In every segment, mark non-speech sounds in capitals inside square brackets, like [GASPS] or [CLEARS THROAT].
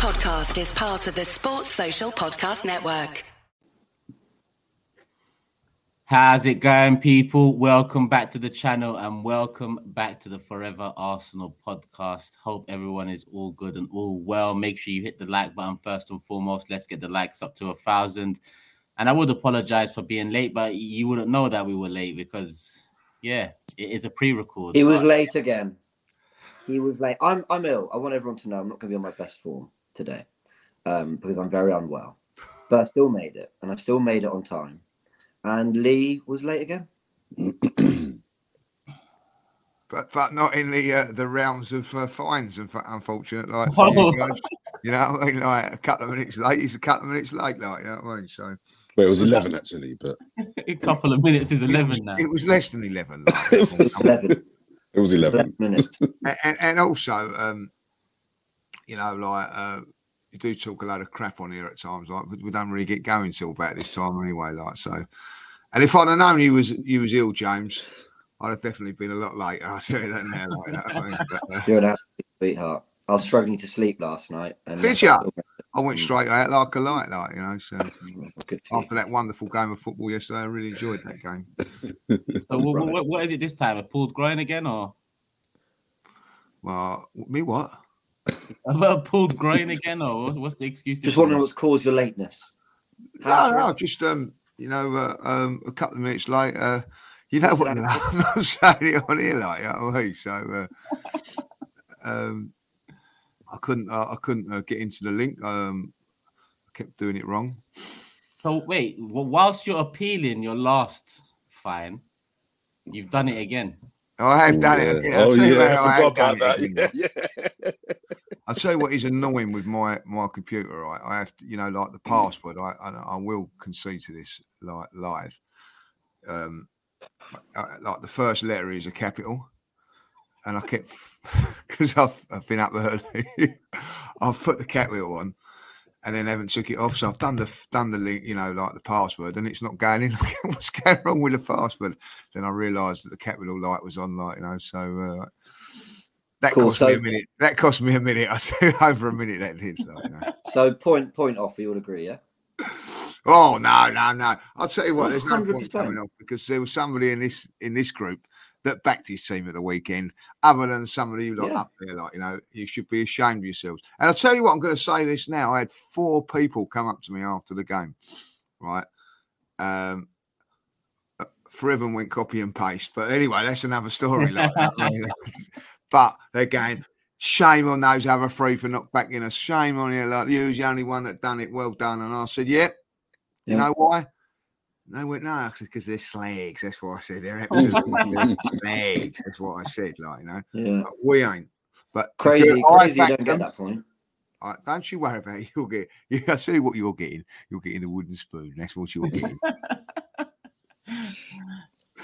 podcast is part of the Sports Social Podcast Network. How's it going, people? Welcome back to the channel and welcome back to the Forever Arsenal podcast. Hope everyone is all good and all well. Make sure you hit the like button first and foremost. Let's get the likes up to a thousand. And I would apologize for being late, but you wouldn't know that we were late because, yeah, it is a pre-record. He was late again. He was late. I'm I'm ill. I want everyone to know I'm not going to be on my best form today um, because I'm very unwell. But I still made it, and I still made it on time. And Lee was late again. [CLEARS THROAT] but but not in the uh, the realms of uh, fines. Unfortunately, like Oh. [LAUGHS] you, guys, you know, what I mean, like a couple of minutes late, he's a couple of minutes late, like you know what I mean. So Well, it was 11 actually, but [LAUGHS] a couple of minutes is 11 now. it was less than eleven. It was- [LAUGHS] Eleven, it was 11. 11 minutes. and, and, and also, um, you know, like uh, you do talk a lot of crap on here at times, like but we don't really get going till about this time anyway. Like so, and if I'd have known you was you was ill, James, I'd have definitely been a lot later. I'll tell you that now. Like that, I mean, but, uh, You're an absolute sweetheart. I was struggling to sleep last night. And Did ya? I went straight out like a light, like you know. So [LAUGHS] Good for you. after that wonderful game of football yesterday, I really enjoyed that game. [LAUGHS] So what, what, what is it this time? A pulled groin again or Well, me what? A pulled groin again or what's the excuse? Just wondering what's caused your lateness. No, no, just um, you know, uh, um, a couple of minutes later. You know what? [LAUGHS] I'm not saying it on here, like you know what So, uh, um, I couldn't, uh, I couldn't uh, get into the link. Um, I kept doing it wrong. So wait, whilst you're appealing your last fine, you've done it again. I have Oh, [LAUGHS] done yeah. it. Oh, I'll tell you yeah, what, I have forgot about that. Yeah, yeah. [LAUGHS] I'll tell you what is annoying with my my computer. Right, I have to, you know, like the password. I I, I will concede to this like live. Um, I, like the first letter is a capital, and I kept [LAUGHS] because I've I've been up early. I've put the capital on, and then haven't took it off. So I've done the done the link, you know, like the password, and it's not going in. [LAUGHS] What's going wrong with the password? Then I realised that the capital light was on, like you know. So uh, that Cool, cost me a minute. That cost me a minute. [LAUGHS] I say over a minute. That did. Like, you know. So point point off, you would agree, yeah? Oh no, no, no! I'll tell you what. There's no point 100%. coming off because there was somebody in this in this group that backed his team at the weekend. Other than some of you like Yeah. up there, like you know, you should be ashamed of yourselves. And I'll tell you what. I'm going to say this now. I had four people come up to me after the game, right? Um, uh, three of them went copy and paste. But anyway, that's another story. Like that, [LAUGHS] [LAUGHS] but they're. Shame on those other three for not backing us. Shame on you. Like you was the only one that done it. Well done. And I said, yeah. You know why? And they went, no, because they're slags. That's what I said. They're [LAUGHS] absolute slags. That's what I said. Like, you know, Yeah. But we ain't. But Crazy, crazy you don't get them. that point. I, don't you worry about it. You'll get. You, [LAUGHS] I see what you're getting. You're getting a wooden spoon. That's what you're getting. [LAUGHS]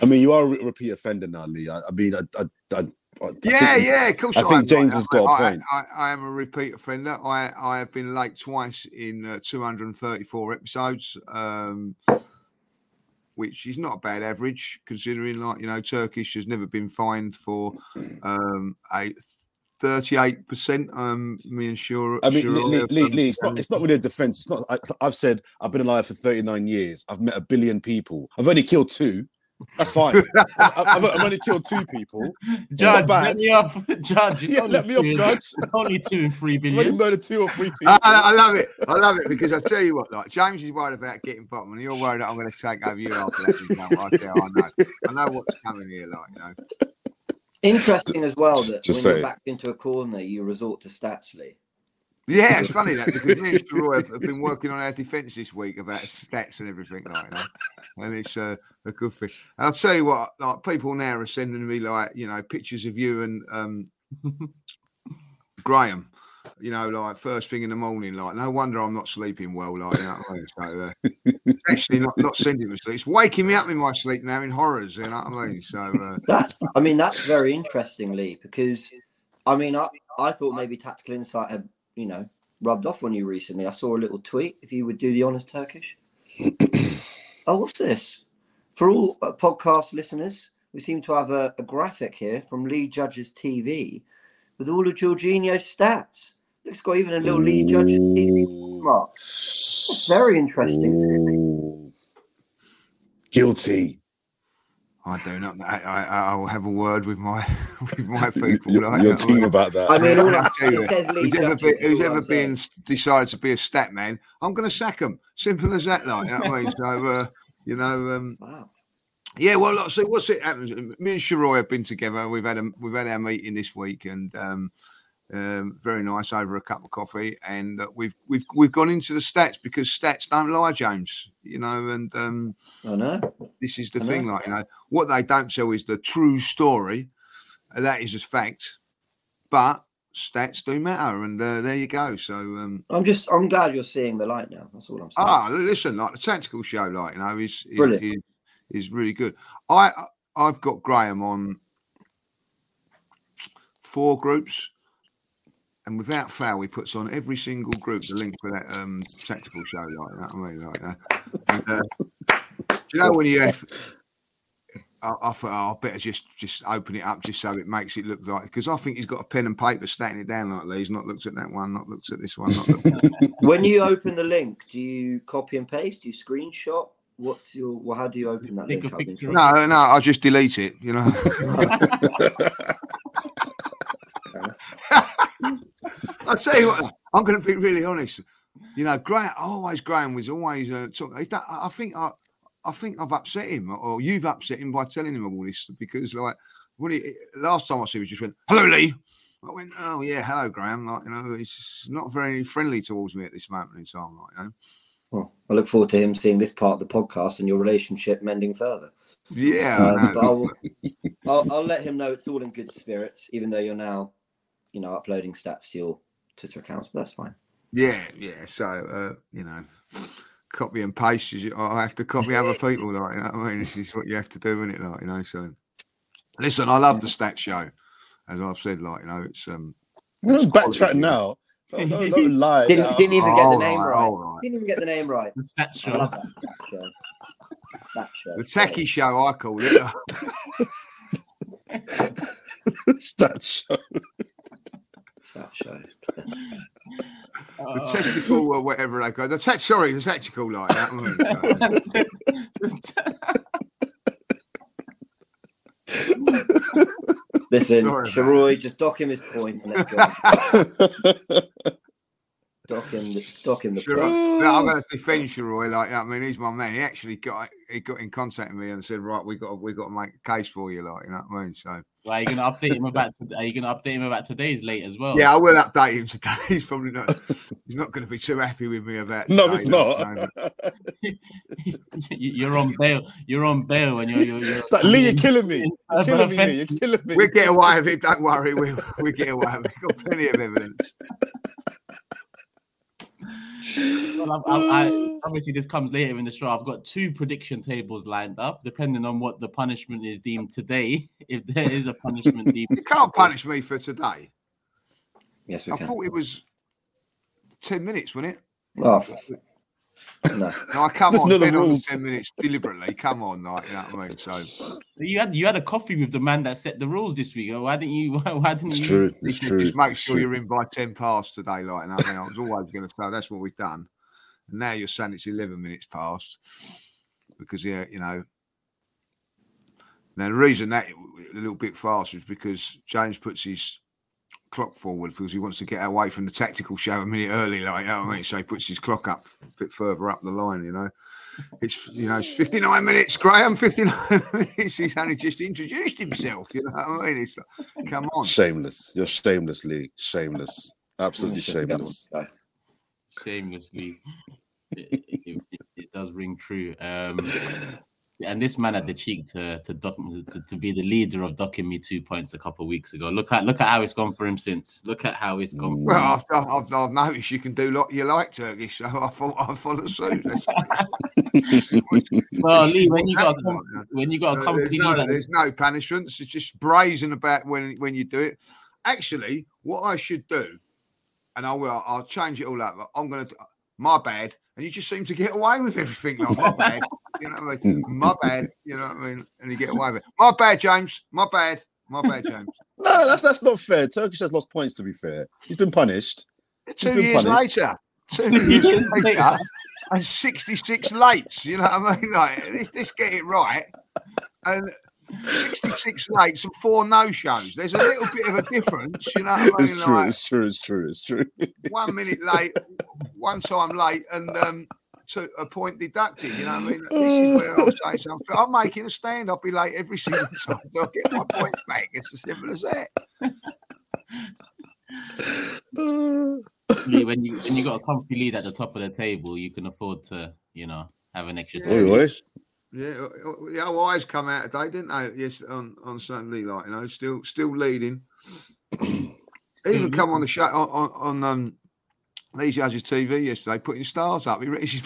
I mean, you are a repeat offender now, Lee. I, I mean, I, I, I, I yeah, think- yeah. Of course, I think am, James like, has got a I- point. I, I, am a repeat offender. I, I have been late twice in uh, 234 episodes. Um, which is not a bad average considering like you know turkish has never been fined for [CLEARS THROAT] um a 38% um me and sure I mean, Lee, Lee, Lee, Lee, it's not. It's not really a defense. It's not. I, I've said I've been alive for 39 years. I've met a billion people. I've only killed two. That's fine. I've, I've, I've only killed two people. [LAUGHS] Judge, let me up. [LAUGHS] Judge, it's Yeah, only let me off, two- Judge. It's only two and three billion. I've only murdered two or three [LAUGHS] people. I, I I love it. I love it because I tell you what, like James is worried about getting bottom, and you're worried that I'm going to take over you after that. I I know. I know what's coming here, like you know. Interesting as well that Just when say you're it. backed into a corner, you resort to Statsley. Yeah, it's funny that because me and. Roy have, been working on our defence this week about stats and everything like know, and it's uh, a good thing. And I'll tell you what, like people now are sending me like you know pictures of you and um, [LAUGHS] Graham. You know, like first thing in the morning, like no wonder I'm not sleeping well. Like, you know what I mean? So, uh, [LAUGHS] actually, not not sending me sleep. It's waking me up in my sleep now in horrors. You know what I mean? So, uh, That I mean, that's very interesting, Lee, because I mean, I, I thought maybe Tactical Insight had, you know, rubbed off on you recently. I saw a little tweet. If you would do the honest Turkish. [CLEARS THROAT] oh, what's this? For all uh, podcast listeners, we seem to have a, a graphic here from Lee Judge's TV with all of Jorginho's stats. It's got even a little Lee Judges TV mark. That's very interesting. Guilty. I do not. I, I, I will have a word with my [LAUGHS] with my people. Your, like, your team about that. I mean, all I I, [LAUGHS] tell you, it says Lee Who's ever, Judge. been, is who's ever been decided to be a stat man, I'm going to sack him. Simple as that. Like, you know I mean? So, uh, you know, um, Wow. yeah. Well, look, so what's it happens? Me and Sharoy have been together. We've had a we've had our meeting this week, and um, um, very nice over a cup of coffee. And uh, we've we've we've gone into the stats because stats don't lie, James. You know, and um, I know. this is the I know. thing. Like, you know, what they don't tell is the true story. Uh, That is a fact, but stats do matter, and uh, there you go. So. um I'm just. I'm glad you're seeing the light now. That's all I'm saying. Ah, listen, like the tactical show, like you know, is is, is, is really good. I I've got Graham on four groups, and without fail, he puts on every single group the link for that um tactical show, like that. I mean, like that. And, uh, do you know when you have? I, I thought oh, I better just just open it up just so it makes it look like because I think he's got a pen and paper statting it down like that. He's not looked at that one, not looked at this one, not at When you open the link, do you copy and paste? Do you screenshot? What's your? Well, how do you open that Take link? a I've been picture. No, no, I'll just delete it. You know. [LAUGHS] [LAUGHS] I tell you what, I'm going to be really honest. You know, Graham, always Graham was always uh, talk, I think I, I think I've upset him, or you've upset him by telling him all this because, like, when he last time I see him, he just went, "Hello, Lee." I went, "Oh yeah, hello, Graham." Like, you know, he's not very friendly towards me at this moment in time. Like, you know. Well, I look forward to him seeing this part of the podcast and your relationship mending further. Yeah, Um, but I'll, I'll, I'll let him know it's all in good spirits, even though you're now, you know, uploading stats to your Twitter accounts. But that's fine. Yeah, yeah. So uh, you know, copy and paste. is- I have to copy other [LAUGHS] people. Like, you know what I mean, this is what you have to do, isn't it? Like, you know. So, listen, I love the stat show. As I've said, like, you know, it's um. Don't it's quality, backtrack now. Don't, don't, don't [LAUGHS] lie. Didn't, now. didn't even get the name right, right. all right. Didn't even get the name right. The stats I show. love that stat show. Stat show. The tacky show, I call it. [LAUGHS] Stat show. Stat show. the Oh. tactical or whatever they go. The tac- sorry, the tactical like that. I mean, so- Listen, Sorry about Sharoy, just dock him his point and let's go. [LAUGHS] [LAUGHS] dock him, the, dock him the Sure, I'm going to defend Sharoy. Like, that. I mean, he's my man. He actually got he got in contact with me and said, "Right, we got we got to make a case for you." Like, you know what I mean? So, Are you gonna update him about? Are you gonna update him about today's late as well? yeah, I will update him today. [LAUGHS] He's probably not. He's not going to be too happy with me about. No, it's not. [LAUGHS] You- you're on bail. You're on bail, and you're. you're, you're It's like Lee, you're killing me. You're Inside killing me. Lee. [LAUGHS] You're killing me. We'll get away with it. Don't worry. We'll, we'll get away with it. We've got plenty of evidence. Well, I've, I've, I, [SIGHS] obviously, this comes later in the show. I've got two prediction tables lined up, depending on what the punishment is deemed today. [LAUGHS] If there is a punishment deemed, You can't punish me for today. Yes, we I can. thought it was ten minutes, wasn't it? Oh, for f- no. [LAUGHS] No, come That's on, the 10 on rules. ten minutes deliberately. Come on, like you know what I mean. So you had you had a coffee with the man that set the rules this week. Why didn't you? Why, [LAUGHS] why didn't It's you? true. It's true. just make It's sure true. you're in by ten past today. Like, you know I mean, I was always going to say that's what we've done. And now you're saying it's eleven minutes past because yeah, you know. Now the reason that a little bit faster is because James puts his clock forward because he wants to get away from the tactical show a minute early, like you know what I mean. So he puts his clock up a bit further up the line, you know. It's you know, it's 59 minutes, Graham, 59 [LAUGHS] minutes. He's only just introduced himself, you know what I mean? It's like, come on. Shameless. You're shameless, Lee. Shameless. Absolutely [LAUGHS] shameless. shamelessly. It, it, it, it does ring true. Um, and this man had the cheek to to, dock, to to be the leader of docking me two points a couple of weeks ago. Look at look at how it's gone for him since. Look at how it's gone. Well. I've, I've, I've noticed you can do like you like Turkish, so I thought I'd follow suit. Well, Lee, when you got a com- when you got a company there's, no, there's no punishments. It's just brazen about when when you do it. Actually, what I should do, and I will, I'll change it all up. I'm going to, my bad, and you just seem to get away with everything. Like my bad, [LAUGHS] you know what I mean? My bad, you know what I mean? And you get away with it. My bad, James. My bad. My bad, James. [LAUGHS] No, that's that's not fair. Turkish has lost points. To be fair, he's been punished. Two been years punished. later. [LAUGHS] Two years later. And 66 lates, you know what I mean? Like, let's, let's get it right. And 66 lates and four no shows. There's a little bit of a difference, you know what I mean? It's true. Like, It's true. It's true. It's true. one minute [LAUGHS] late, one time late, and um, to a point deducted. You know what I mean? This is where I'm saying something. I'm making a stand. I'll be late every single [LAUGHS] time. I'll get my points back. It's as simple as that. Lee, when you when you got a comfy lead at the top of the table, you can afford to, you know, have an extra. Yeah. two Oi, oi. minutes. Yeah, uh, uh, the old eyes come out today, didn't they? Yes, on on Sunday, like you know, still still leading. [CLEARS THROAT] Even come on the show on on, on um, Lee Judge's TV yesterday, putting stars up. He, [LAUGHS] he's,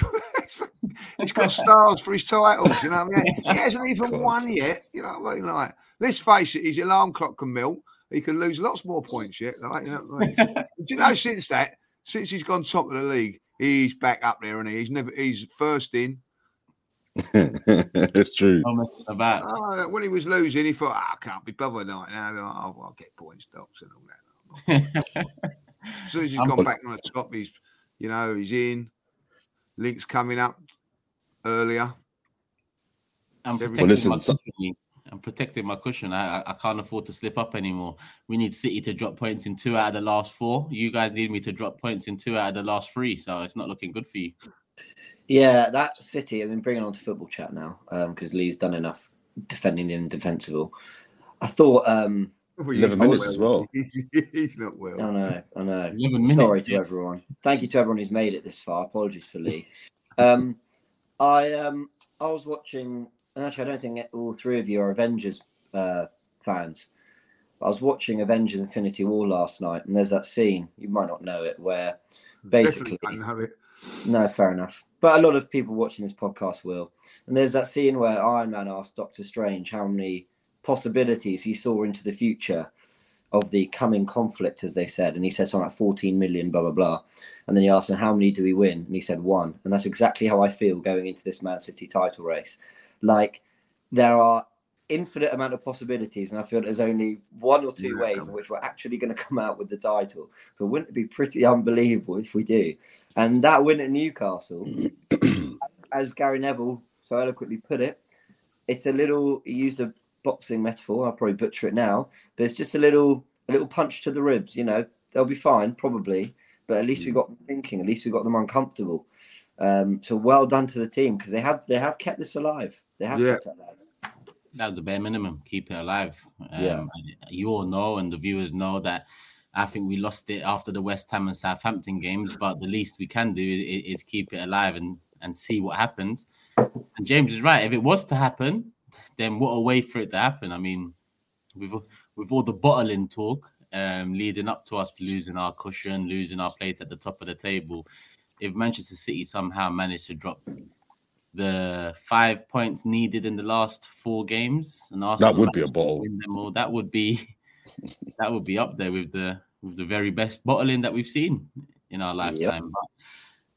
he's got stars for his titles. You know what I mean? [LAUGHS] He hasn't even won yet. You know what I mean? Like, let's face it, his alarm clock can melt. He can lose lots more points yet. Like, you know what I mean? [LAUGHS] Do you know since that, since he's gone top of the league, he's back up there, and he? he's never he's first in. it's true. About. Oh, when he was losing, he thought, "Ah, I can't be bothered now. Now I'll, I'll get points, docs, and all that. As soon as he's I'm- gone back on the top, he's, you know, he's in. Links coming up earlier. I'm Well, protecting listen, my so- cushion. I'm protecting my cushion. I, I I can't afford to slip up anymore. We need City to drop points in two out of the last four. You guys need me to drop points in two out of the last three. So it's not looking good for you. Yeah, that City. I mean, bringing on to football chat now because Lee's done enough defending the defensible. I thought. um Well, 11 he's not minutes as well. [LAUGHS] he's not well. I know, I know. 11 Sorry to yeah. everyone. Thank you to everyone who's made it this far. Apologies for Lee. Um, [LAUGHS] I um, I was watching. and Actually, I don't think all three of you are Avengers uh, fans. I was watching Avengers Infinity War last night, and there's that scene. You might not know it, where basically Definitely don't have it. no, fair enough. But a lot of people watching this podcast will. And there's that scene where Iron Man asked Doctor Strange how many possibilities he saw into the future of the coming conflict, as they said. And he said something like 14 million, blah, blah, blah. And then he asked him, How many do we win? And he said, One. And that's exactly how I feel going into this Man City title race. Like, there are infinite amount of possibilities, and I feel there's only one or two Yeah. ways in which we're actually going to come out with the title. But wouldn't it be pretty unbelievable if we do? And that win at Newcastle, [COUGHS] as Gary Neville so eloquently put it, it's a little. He used a boxing metaphor. I'll probably butcher it now, but it's just a little, a little punch to the ribs. You know, they'll be fine probably, but at least we got them thinking. At least we got them uncomfortable. Um, so well done to the team because they have they have kept this alive. They have Yeah. kept it alive. That's the bare minimum. Keep it alive. Um, Yeah. You all know, and the viewers know that. I think we lost it after the West Ham and Southampton games, but the least we can do is, is keep it alive and and see what happens. And James is right. If it was to happen, then what a way for it to happen. I mean, with with all the bottling talk um, leading up to us losing our cushion, losing our place at the top of the table, if Manchester City somehow managed to drop the five points needed in the last four games, and Arsenal That would be a managed bottle. all, that would be [LAUGHS] that would be up there with the with the very best bottling that we've seen in our lifetime. But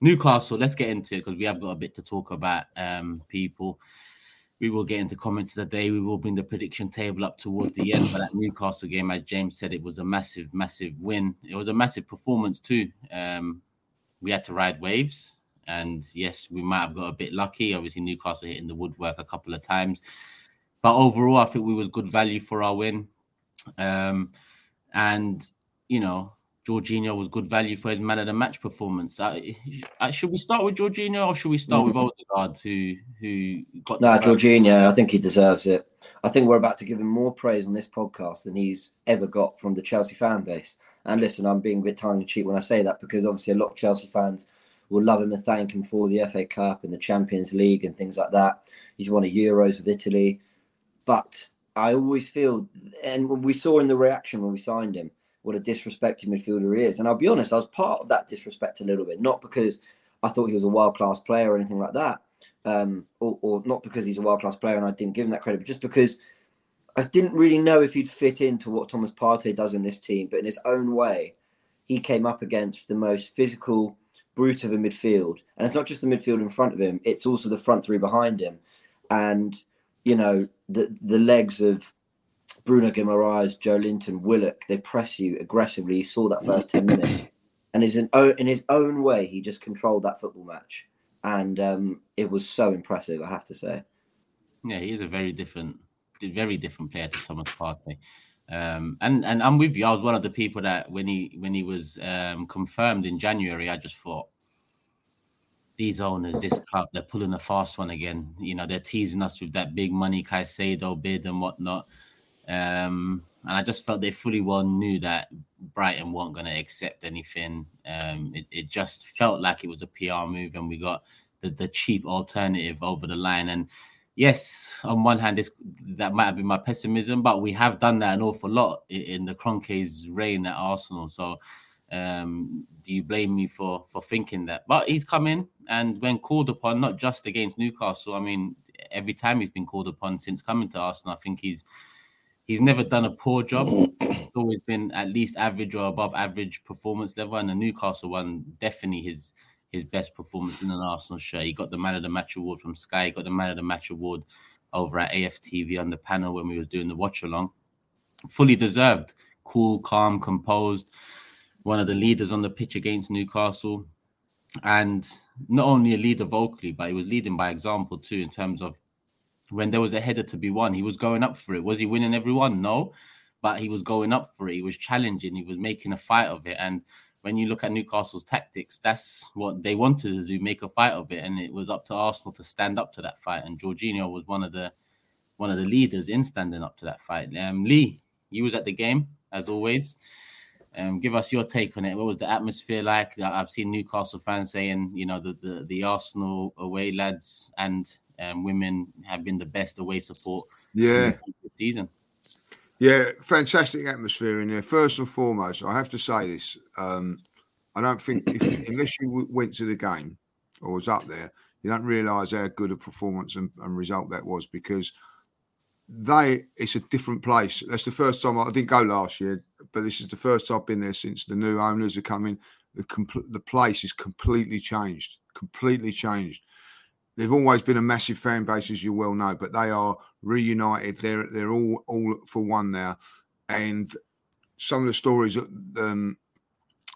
Newcastle, let's get into it because we have got a bit to talk about. Um, people, we will get into comments today. We will bring the prediction table up towards the end. But that Newcastle game, as James said, it was a massive, massive win. It was a massive performance too. Um, we had to ride waves, and yes, we might have got a bit lucky. Obviously, Newcastle hitting the woodwork a couple of times, but overall, I think we was good value for our win. Um, and you know, Jorginho was good value for his man of the match performance. Uh, uh, should we start with Jorginho or should we start with Odegaard, who who got No, the Jorginho, I think he deserves it. I think we're about to give him more praise on this podcast than he's ever got from the Chelsea fan base. And listen, I'm being a bit tongue in cheek when I say that because obviously a lot of Chelsea fans will love him and thank him for the FA Cup and the Champions League and things like that. He's won a Euros with Italy. But I always feel, and we saw in the reaction when we signed him, what a disrespected midfielder he is. And I'll be honest, I was part of that disrespect a little bit, not because I thought he was a world class player or anything like that, um, or, or not because he's a world class player and I didn't give him that credit, but just because I didn't really know if he'd fit into what Thomas Partey does in this team. But in his own way, he came up against the most physical brute of a midfield. And it's not just the midfield in front of him, it's also the front three behind him. And, you know, the, the legs of Bruno Guimaraes, Joelinton, Willock, they press you aggressively. You saw that first 10 minutes. and is in, in his own way, he just controlled that football match, and um, it was so impressive. I have to say. Yeah, he is a very different, very different player to Thomas Partey. Um, and and I'm with you. I was one of the people that when he when he was um, confirmed in January, I just thought these owners, this club, they're pulling a fast one again. You know, they're teasing us with that big money Caicedo bid and whatnot. Um, and I just felt they fully well knew that Brighton weren't going to accept anything. Um, it, it just felt like it was a PR move, and we got the, the cheap alternative over the line. And yes, on one hand, this that might have been my pessimism, but we have done that an awful lot in, in the Kroenke's reign at Arsenal. So, um, do you blame me for for thinking that? But he's come in, and when called upon, not just against Newcastle, I mean, every time he's been called upon since coming to Arsenal, I think he's he's never mm. done a poor job. It's [CLEARS THROAT] always been at least average or above average performance level, and the Newcastle one definitely his his best performance in an Arsenal shirt. He got the Man of the Match award from Sky. He got the Man of the Match award over at AFTV on the panel when we was doing the watch along. Fully deserved. Cool, calm, composed. One of the leaders on the pitch against Newcastle, and not only a leader vocally, but he was leading by example too in terms of when there was a header to be won, he was going up for it. Was he winning everyone? No, but he was going up for it. He was challenging. He was making a fight of it, and when you look at Newcastle's tactics, that's what they wanted to do, make a fight of it. And it was up to Arsenal to stand up to that fight. And Jorginho was one of the one of the leaders in standing up to that fight. Um, Lee, you was at the game as always. Um, give us your take on it. What was the atmosphere like? I've seen Newcastle fans saying, you know, the the, the Arsenal away lads and um, women have been the best away support. Yeah, season. Yeah, fantastic atmosphere in there. First and foremost, I have to say this: um, I don't think if, unless you went to the game or was up there, you don't realise how good a performance and, and, result that was because they it's a different place. That's the first time I, I didn't go last year, but this is the first time I've been there since the new owners are coming. The compl- the place is completely changed, completely changed they've always been a massive fan base, as you well know, but they are reunited. They're they're all all for one now, and some of the stories that um,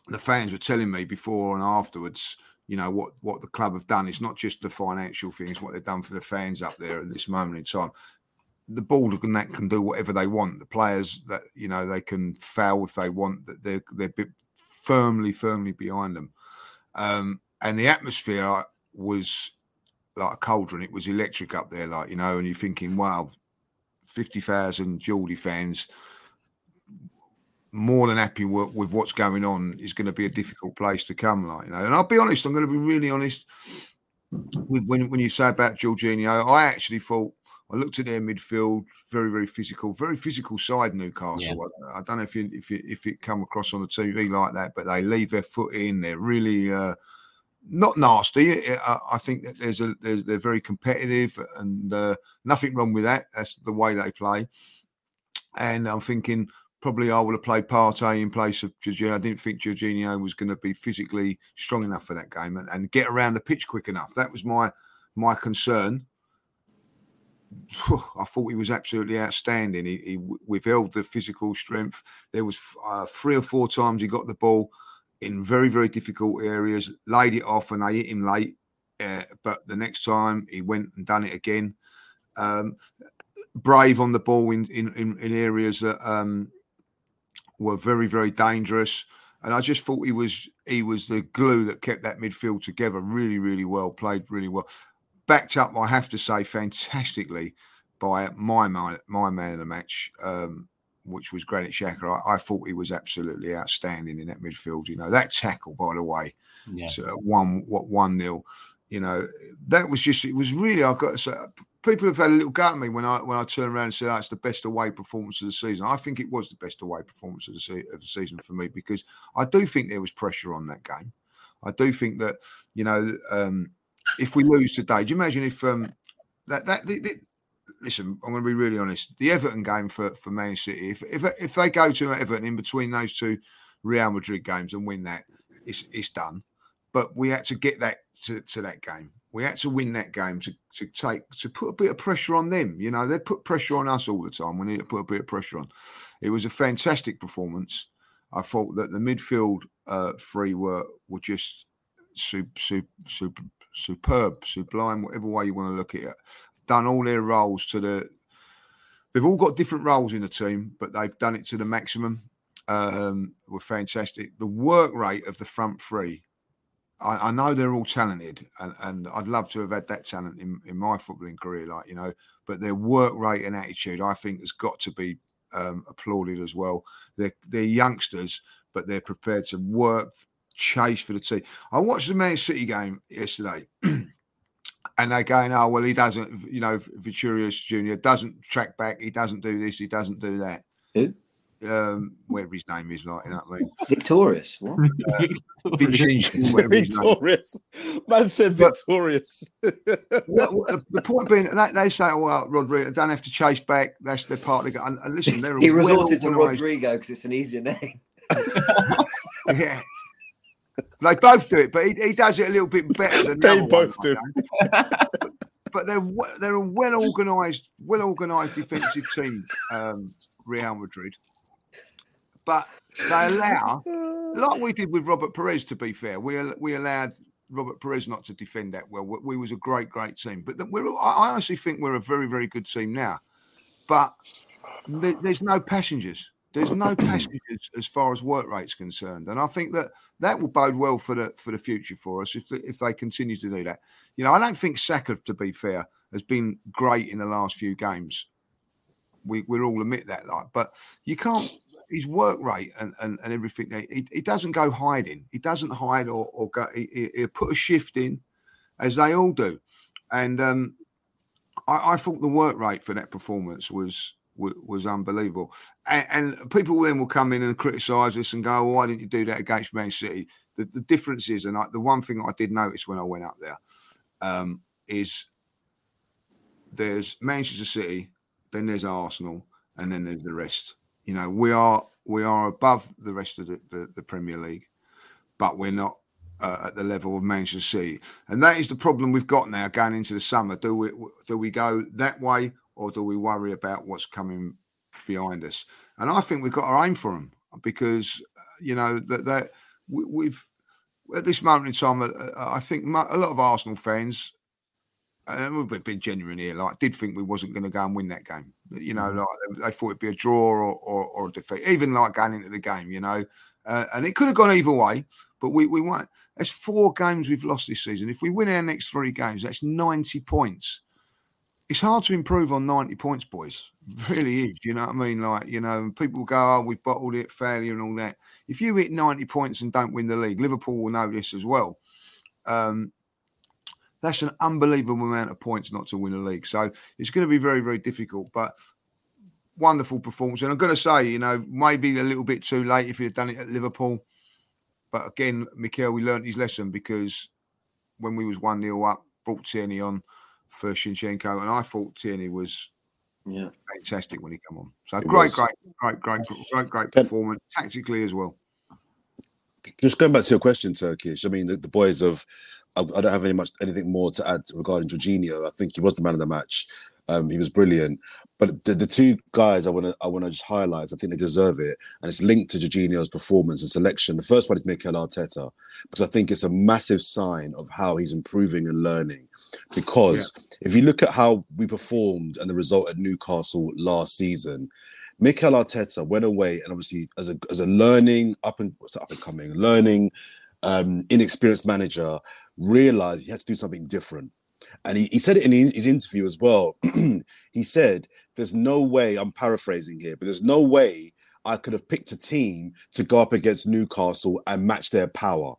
the fans were telling me before and afterwards. You know what what the club have done. It's not just the financial things; what they've done for the fans up there at this moment in time. The board and that can do whatever they want. The players that you know they can foul if they want. That they're they're firmly firmly behind them, um, and the atmosphere was like a cauldron. It was electric up there, like you know, and you're thinking, wow, fifty thousand Geordie fans, more than happy with, with what's going on. Is going to be a difficult place to come, like you know. And I'll be honest, I'm going to be really honest with when when you say about Jorginho, I actually thought. I looked at their midfield, very, very physical, very physical side. Newcastle. Yeah. I, I, don't know if you, if you, if it come across on the TV like that, but they leave their foot in. They're really uh, not nasty. I think that there's a there's, they're very competitive and uh, nothing wrong with that. That's the way they play. And I'm thinking probably I would have played Partey in place of Jorginho. I didn't think Jorginho was going to be physically strong enough for that game and, and get around the pitch quick enough. That was my my concern. I thought he was absolutely outstanding. He, he withheld the physical strength. There was uh, three or four times he got the ball in very, very difficult areas, laid it off and they hit him late. Uh, but the next time he went and done it again. Um, brave on the ball in, in, in, in areas that um, were very, very dangerous. And I just thought he was he was the glue that kept that midfield together really, really well, played really well. Backed up, I have to say, fantastically by my my, my man of the match, um, which was Granit Xhaka, I, I, thought he was absolutely outstanding in that midfield. You know, that tackle, by the way, yeah. so one what one nil. You know, that was just it was really I got to say people have had a little go at me when I when I turn around and say that's oh, the best away performance of the season. I think it was the best away performance of the, se- of the season for me because I do think there was pressure on that game. I do think that you know um, if we lose today, do you imagine if um, that that the, listen, I'm going to be really honest. The Everton game for, for Man City, if, if if they go to Everton in between those two Real Madrid games and win that, it's it's done. But we had to get that to, to that game. We had to win that game to, to take to put a bit of pressure on them. You know, they put pressure on us all the time. We need to put a bit of pressure on. It was a fantastic performance. I thought that the midfield uh, three were were just super, super, super, superb, sublime, whatever way you want to look at it. Done all their roles to the. They've all got different roles in the team, but they've done it to the maximum. Um, were fantastic. The work rate of the front three I, I, know they're all talented, and, and, I'd love to have had that talent in, in my footballing career, like you know. But their work rate and attitude, I think, has got to be um, applauded as well. They're they're youngsters, but they're prepared to work, chase for the team. I watched the Man City game yesterday. [CLEARS THROAT] and they're going, oh well, he doesn't, you know, Vinicius Junior doesn't track back, he doesn't do this, he doesn't do that. Who? um, whatever his name is, like, you know what I mean? [LAUGHS] Victorious. What? [LAUGHS] Uh, victorious. Man said victorious. [LAUGHS] the, the, point being that they say, oh, well, Rodrygo don't have to chase back. That's their part. Of and, and listen, they're he resorted to Rodrygo because it's an easier name. yeah. They both do it, but he, he does it a little bit better than they both do. [LAUGHS] but they're they're a well organised, well organised defensive team, um, Real Madrid but they allow, like we did with Robert Pires. To be fair, we we allowed Robert Pires not to defend that well. We, we was a great, great team, but we're I honestly think we're a very, very good team now. But there's no passengers. There's no passengers as far as work rate's concerned, and I think that that will bode well for the for the future for us if if they continue to do that. You know, I don't think Saka, to be fair, has been great in the last few games we we all admit that, like, but you can't. His work rate and and, and everything. He, he doesn't go hiding. He doesn't hide or or go. He, he put a shift in, as they all do, and um, I, I thought the work rate for that performance was was, unbelievable. And, and, people then will come in and criticise us and go, well, "Why didn't you do that against Man City?" The, the difference is, and I, the one thing I did notice when I went up there um, is there's Manchester City then there's Arsenal, and then there's the rest. You know, we are we are above the rest of the, the, the Premier League, but we're not uh, at the level of Manchester City, and that is the problem we've got now going into the summer. Do we do we go that way, or do we worry about what's coming behind us? And I think we've got our aim for them because you know that that we've at this moment in time, uh, I think a lot of Arsenal fans and we've been genuine here, like did think we wasn't going to go and win that game. You know, mm. like they thought it'd be a draw or, or, or a defeat, even like going into the game, you know. Uh, and it could have gone either way, but we, we won. There's four games we've lost this season. If we win our next three games, that's 90 points. It's hard to improve on 90 points, boys. It really is. You know what I mean? Like, you know, people go, oh, we've bottled it, failure and all that. If you hit 90 points and don't win the league, Liverpool will know this as well. Um, that's an unbelievable amount of points not to win a league. So it's going to be very, very difficult. But wonderful performance. And I'm going to say, you know, maybe a little bit too late if had done it at Liverpool. But again, Mikel, we learned his lesson because when we was 1 0 up, brought Tierney on for Zinchenko. And I thought Tierney was yeah fantastic when he came on. So great, great, great, great, great, great performance tactically as well. Just going back to your question, Turkish. I mean, the, the boys of I, I, don't have any much anything more to add regarding Jorginho. I think he was the man of the match. Um, he was brilliant. But the, the two guys I want to I want to just highlight. I think they deserve it, and it's linked to Jorginho's performance and selection. The first one is Mikel Arteta because I think it's a massive sign of how he's improving and learning. Because yeah. if you look at how we performed and the result at Newcastle last season, Mikel Arteta went away and obviously as a as a learning up and up and coming learning um, inexperienced manager realized he had to do something different. And he, he said it in his interview as well. [CLEARS THROAT] he said, There's no way, I'm paraphrasing here, but there's no way I could have picked a team to go up against Newcastle and match their power.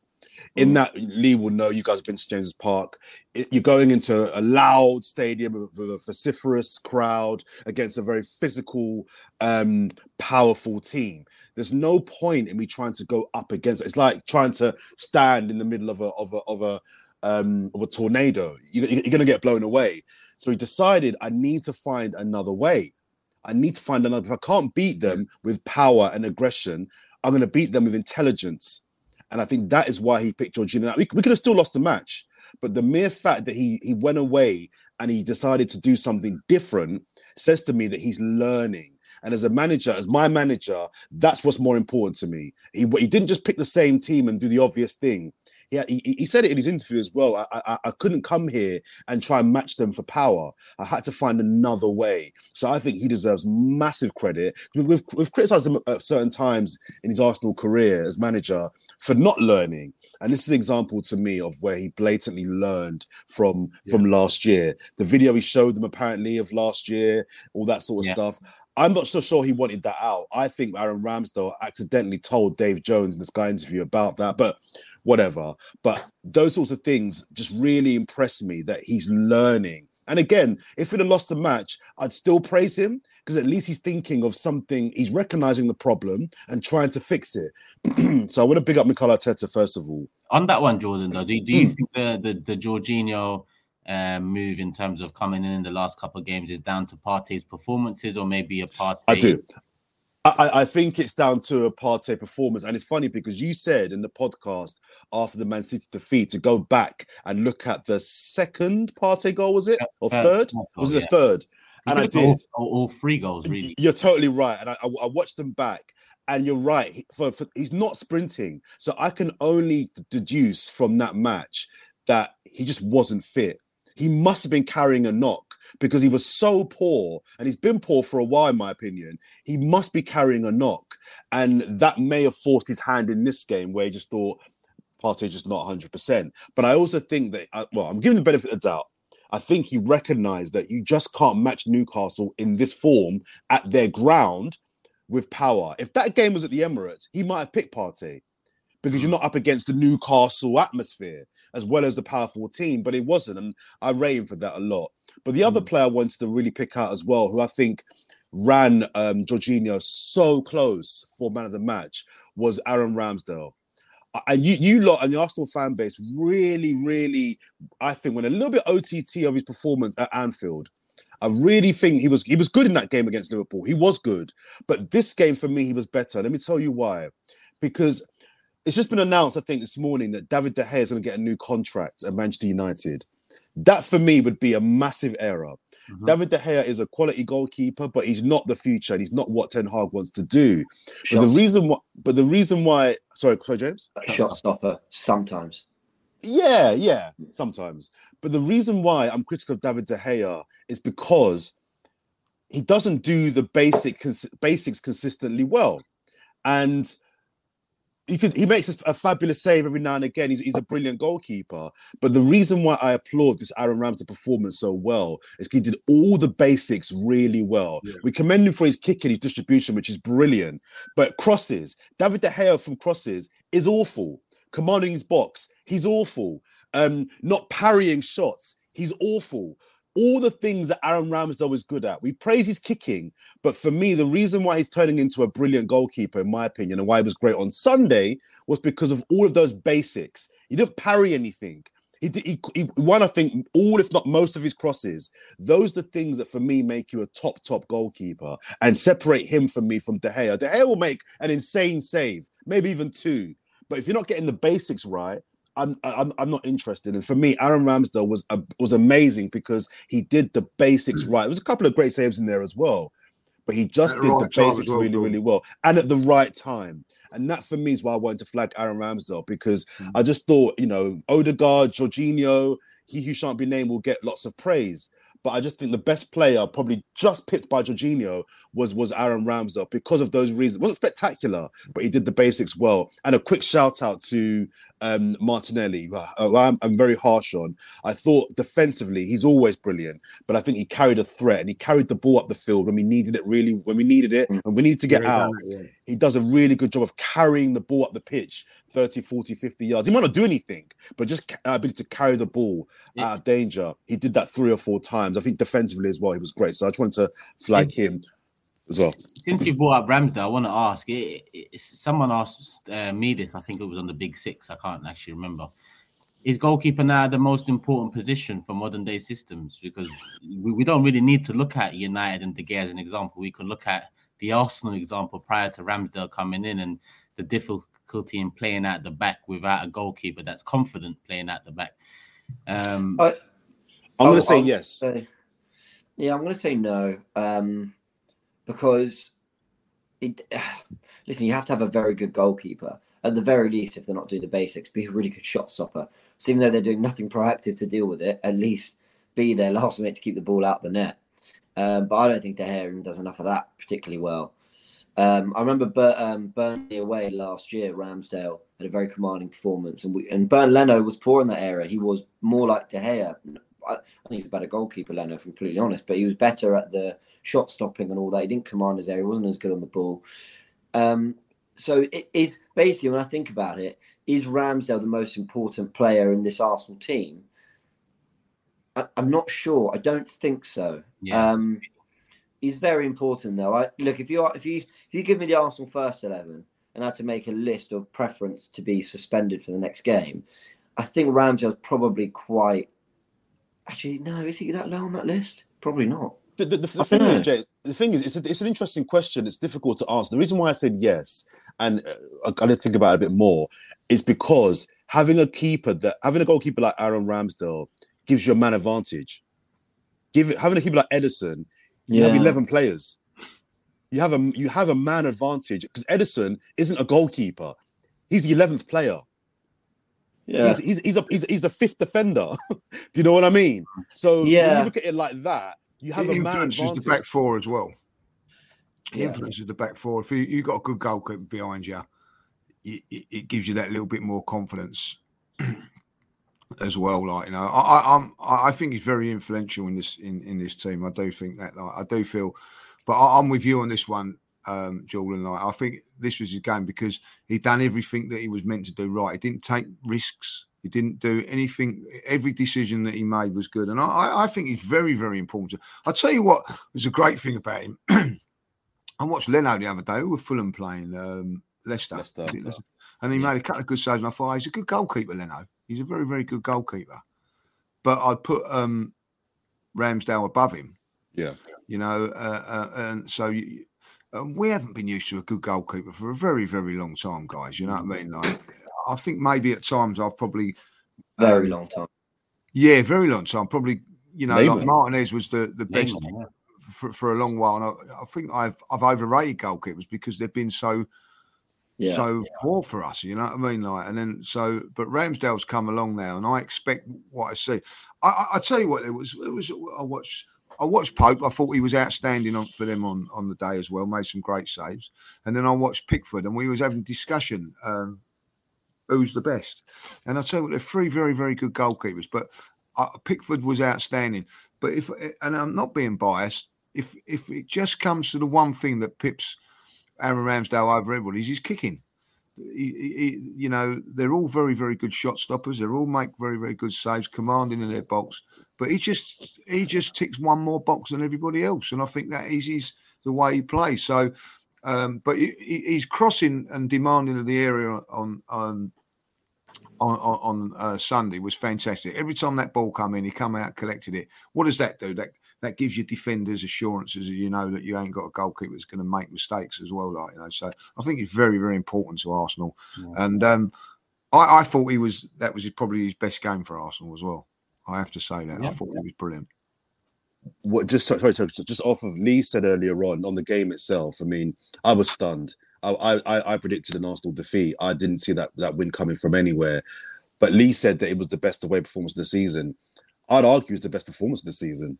In that, Lee will know you guys have been to James's Park. you're going into a loud stadium with a vociferous crowd against a very physical, um, powerful team. There's no point in me trying to go up against it. It's like trying to stand in the middle of a of a of a um, of a tornado. You, you're going to get blown away. So he decided I need to find another way. I need to find another. If I can't beat them with power and aggression, I'm going to beat them with intelligence. And I think that is why he picked Jorginho. We, we could have still lost the match, but the mere fact that he he went away and he decided to do something different says to me that he's learning And as a manager, as my manager, that's what's more important to me. He, he didn't just pick the same team and do the obvious thing. Yeah, he, he said it in his interview as well. I, I, I couldn't come here and try and match them for power. I had to find another way. So I think he deserves massive credit. We've, we've criticized him at certain times in his Arsenal career as manager for not learning. And this is an example to me of where he blatantly learned from yeah. from last year. The video he showed them apparently of last year, all that sort of yeah. stuff. I'm not so sure he wanted that out. I think Aaron Ramsdale accidentally told Dave Jones in the Sky interview about that, but whatever. But those sorts of things just really impress me that he's learning. And again, if he'd have lost the match, I'd still praise him because at least he's thinking of something, he's recognizing the problem and trying to fix it. [CLEARS THROAT] so I want to big up Mikel Arteta first of all. On that one, Jordan, though, do, do you hmm. think the the, the Jorginho um, move in terms of coming in in the last couple of games is down to Partey's performances or maybe a Partey? I do. I, I, think it's down to a Partey performance. And it's funny because you said in the podcast after the Man City defeat to go back and look at the second Partey goal, was it? Or third? was it the third? And I did. All, all, three goals, really. You're totally right. And I, I, I watched them back. And you're right. For, for, he's not sprinting. So I can only deduce from that match that he just wasn't fit he must have been carrying a knock because he was so poor and he's been poor for a while, in my opinion. He must be carrying a knock. And that may have forced his hand in this game where he just thought Partey just not 100%. But I also think that, uh, well, I'm giving the benefit of the doubt. I think he recognized that you just can't match Newcastle in this form at their ground with power. If that game was at the Emirates, he might have picked Partey because you're not up against the Newcastle atmosphere as well as the powerful team, but it wasn't. And I him for that a lot. But the other mm. player I wanted to really pick out as well, who I think ran um, Jorginho so close for man of the match, was Aaron Ramsdale. And you, you lot and the Arsenal fan base really, really, I think, went a little bit OTT of his performance at Anfield. I really think he was he was good in that game against Liverpool. He was good, but this game for me he was better. Let me tell you why. Because it's just been announced, I think, this morning that David De Gea is going to get a new contract at Manchester United. That for me would be a massive error. Mm-hmm. David De Gea is a quality goalkeeper, but he's not the future, and he's not what Ten Hag wants to do. But the reason why, but the reason why, sorry, sorry, James, shot stopper sometimes. Yeah, yeah, sometimes. But the reason why I'm critical of David De Gea is because he doesn't do the basic cons- basics consistently well, and he could he makes a, a, fabulous save every now and again. He's, he's a brilliant goalkeeper. But the reason why I applaud this Aaron Ramsey performance so well is he did all the basics really well. Yeah. We commend him for his kicking, his distribution, which is brilliant. But crosses, David De Gea from crosses is awful. Commanding his box, he's awful. Um, not parrying shots, he's awful all the things that Aaron Ramsdale is good at. We praise his kicking, but for me, the reason why he's turning into a brilliant goalkeeper, in my opinion, and why he was great on Sunday was because of all of those basics. He didn't parry anything. He, he, he won, I think, all, if not most of his crosses. Those are the things that for me make you a top, top goalkeeper and separate him from me from De Gea. De Gea will make an insane save, maybe even two. But if you're not getting the basics right, I'm, I'm I'm not interested. And for me, Aaron Ramsdale was uh, was amazing because he did the basics right. There was a couple of great saves in there as well, but he just did right the basics well, really, really well and at the right time. And that for me is why I wanted to flag Aaron Ramsdale because mm-hmm. I just thought, you know, Odegaard, Jorginho, he who shan't be named will get lots of praise. But I just think the best player, probably just picked by Jorginho, was was Aaron Ramsdale because of those reasons. It wasn't spectacular, but he did the basics well. And a quick shout out to um, Martinelli, uh, I'm, I'm, very harsh on. I thought defensively he's always brilliant, but I think he carried a threat and he carried the ball up the field when we needed it really, when we needed it and we needed to get out. He does a really good job of carrying the ball up the pitch 30, 40, 50 yards. He might not do anything, but just ability to carry the ball yeah. out of danger. He did that three or four times. I think defensively as well, he was great. So I just wanted to flag yeah. him as well. Since you brought up Ramsdale, I want to ask. It, it, someone asked uh, me this. I think it was on the Big Six. I can't actually remember. Is goalkeeper now the most important position for modern day systems? Because we, we don't really need to look at United and De Gea as an example. We can look at the Arsenal example prior to Ramsdale coming in and the difficulty in playing at the back without a goalkeeper that's confident playing at the back. Um, I, am going to say yes. Say, yeah, I'm going to say no. Um, because it. [SIGHS] Listen, you have to have a very good goalkeeper at the very least, if they're not doing the basics, be a really good shot stopper. So even though they're doing nothing proactive to deal with it, at least be there last minute to keep the ball out the net. Um, but I don't think De Gea does enough of that particularly well. Um, I remember Bur- um, Burnley away last year. Ramsdale had a very commanding performance, and we, and Bernd Leno was poor in that era. He was more like De Gea. I, I think he's a better goalkeeper, Leno, if I'm completely honest. But he was better at the shot stopping and all that. He didn't command his area. He wasn't as good on the ball. Um, so it is basically when I think about it, is Ramsdale the most important player in this Arsenal team? I, am not sure. I don't think so. Yeah. Um, he's very important though. I look if you are if you if you give me the Arsenal first eleven and I had to make a list of preference to be suspended for the next game, I think Ramsdale's probably quite. Actually, no, is he that low on that list? Probably not. The, the, the, the thing is, Jay, the thing is, it's, a, it's an interesting question. It's difficult to answer. The reason why I said yes, and uh, I did think about it a bit more, is because having a keeper that having a goalkeeper like Aaron Ramsdale gives you a man advantage. Give having a keeper like Ederson you yeah. have 11 players. You have a you have a man advantage because Ederson isn't a goalkeeper. He's the 11th player. Yeah. He's, he's, he's, a, he's, he's the fifth defender. [LAUGHS] Do you know what I mean? So yeah. when you look at it like that, you have it a man advantage. the back four as well. He yeah. influences the back four. If you, you've got a good goalkeeper behind you, it, it gives you that little bit more confidence [CLEARS THROAT] as well. Like you know, I, I'm I think he's very influential in this in, in this team. I do think that. Like I do feel, but I, am with you on this one, um, Jordan. Like I think this was his game because he done everything that he was meant to do right. He didn't take risks. He didn't do anything. Every decision that he made was good, and I, I think he's very, very important. I'll tell you what was a great thing about him. [CLEARS THROAT] I watched Leno the other day with Fulham playing um, Leicester, Leicester. and he yeah. made a couple of good saves. And I thought oh, he's a good goalkeeper, Leno. He's a very, very good goalkeeper. But I'd put um, Ramsdale above him. Yeah. You know, uh, uh, and so you, we haven't been used to a good goalkeeper for a very, very long time, guys. You know what I mean? Like, I think maybe at times I've probably very um, long time. Yeah, very long time. Probably, you know, like Martinez was the the best for, for a long while. And I, I, think I've I've overrated goalkeepers because they've been so yeah. so yeah. poor for us. You know what I mean? Like, and then so, but Ramsdale's come along now, and I expect what I see. I, I, I tell you what, it was. It was. I watched. I watched Pope. I thought he was outstanding on, for them on, on the day as well. Made some great saves. And then I watched Pickford, and we was having discussion um, who's the best. And I tell you they're three very very good goalkeepers. But uh, Pickford was outstanding. But if and I'm not being biased, if if it just comes to the one thing that Pips Aaron Ramsdale over everybody. He's kicking. He, he, you know, they're all very, very good shot stoppers. They all make very, very good saves, commanding in their box. But he just he just ticks one more box than everybody else, and I think that is his the way he plays. So, um, but he, he's crossing and demanding of the area on on on, on uh, Sunday was fantastic. Every time that ball come in, he come out, collected it. What does that do? That that gives your defenders assurances that you know that you ain't got a goalkeeper that's going to make mistakes as well. Like you know, so I think it's very very important to Arsenal, yeah. and um, I, I, thought he was that was probably his best game for Arsenal as well. I have to say that yeah. I thought he was brilliant. What just sorry, sorry, just off of Lee said earlier on on the game itself. I mean, I was stunned. I, I, I predicted an Arsenal defeat. I didn't see that that win coming from anywhere. But Lee said that it was the best away performance of the season. I'd argue it's the best performance of the season.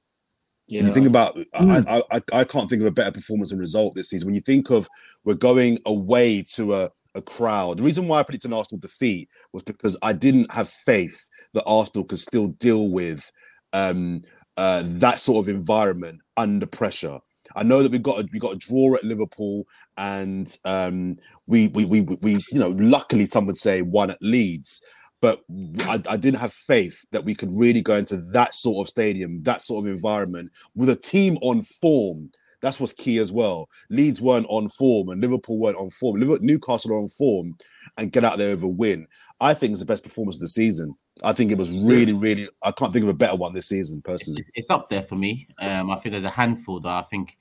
Yeah. When you think about, mm. I, I, I can't think of a better performance and result this season. When you think of we're going away to a, a crowd, the reason why I predicted an Arsenal defeat was because I didn't have faith that Arsenal can still deal with um, uh, that sort of environment under pressure. I know that we got a, we got a draw at Liverpool, and um, we, we we we you know luckily some would say one at Leeds but I, I, didn't have faith that we could really go into that sort of stadium, that sort of environment with a team on form. That's what's key as well. Leeds weren't on form and Liverpool weren't on form. Newcastle are on form and get out there with a win. I think it's the best performance of the season. I think it was really, really. I can't think of a better one this season, personally. It's, it's up there for me. Um, I think there's a handful that I think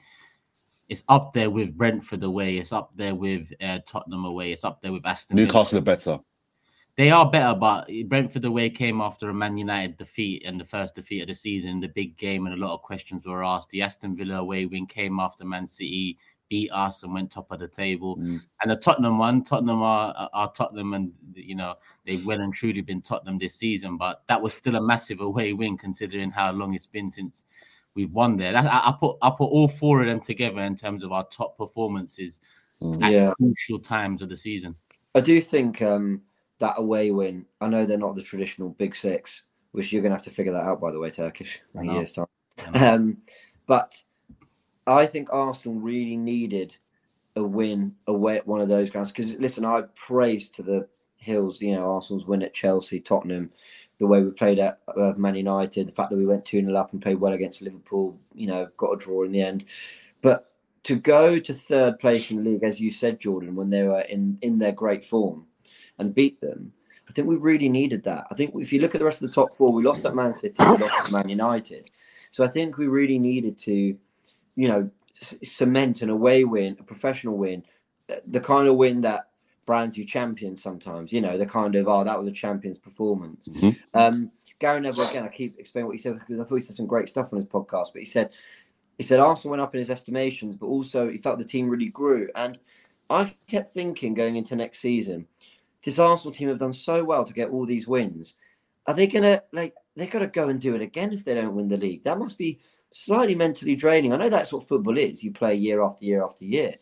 it's up there with Brentford away. It's up there with uh, Tottenham away. It's up there with Aston. Newcastle are better they are better, but Brentford away came after a Man United defeat and the first defeat of the season, the big game, and a lot of questions were asked. The Aston Villa away win came after Man City beat us and went top of the table. Mm. And the Tottenham one, Tottenham are, are Tottenham, and you know they've well and truly been Tottenham this season. But that was still a massive away win considering how long it's been since we've won there. That, I, I put I put all four of them together in terms of our top performances Mm. at Yeah. crucial times of the season. I do think um, that away win. I know they're not the traditional big six, which you're going to have to figure that out, by the way, Turkish, in year's time. Um, but I think Arsenal really needed a win away at one of those grounds. Because listen, I praise to the hills, you know, Arsenal's win at Chelsea, Tottenham, the way we played at uh, Man United, the fact that we went 2 0 up and played well against Liverpool, you know, got a draw in the end. But to go to third place in the league, as you said, Jordan, when they were in, in their great form and beat them, I think we really needed that. I think if you look at the rest of the top four, we lost at Man City, we lost at Man United. So I think we really needed to, you know, c- cement an away win, a professional win, th- the kind of win that brands you champions sometimes, you know, the kind of, oh, that was a champion's performance. Mhm. Um, Gary Neville, again, I keep explaining what he said because I thought he said some great stuff on his podcast, but he said, he said Arsenal went up in his estimations, but also he felt the team really grew. And I kept thinking going into next season, this Arsenal team have done so well to get all these wins. Are they gonna like they gotta go and do it again if they don't win the league? That must be slightly mentally draining. I know that's what football is. You play year after year after year.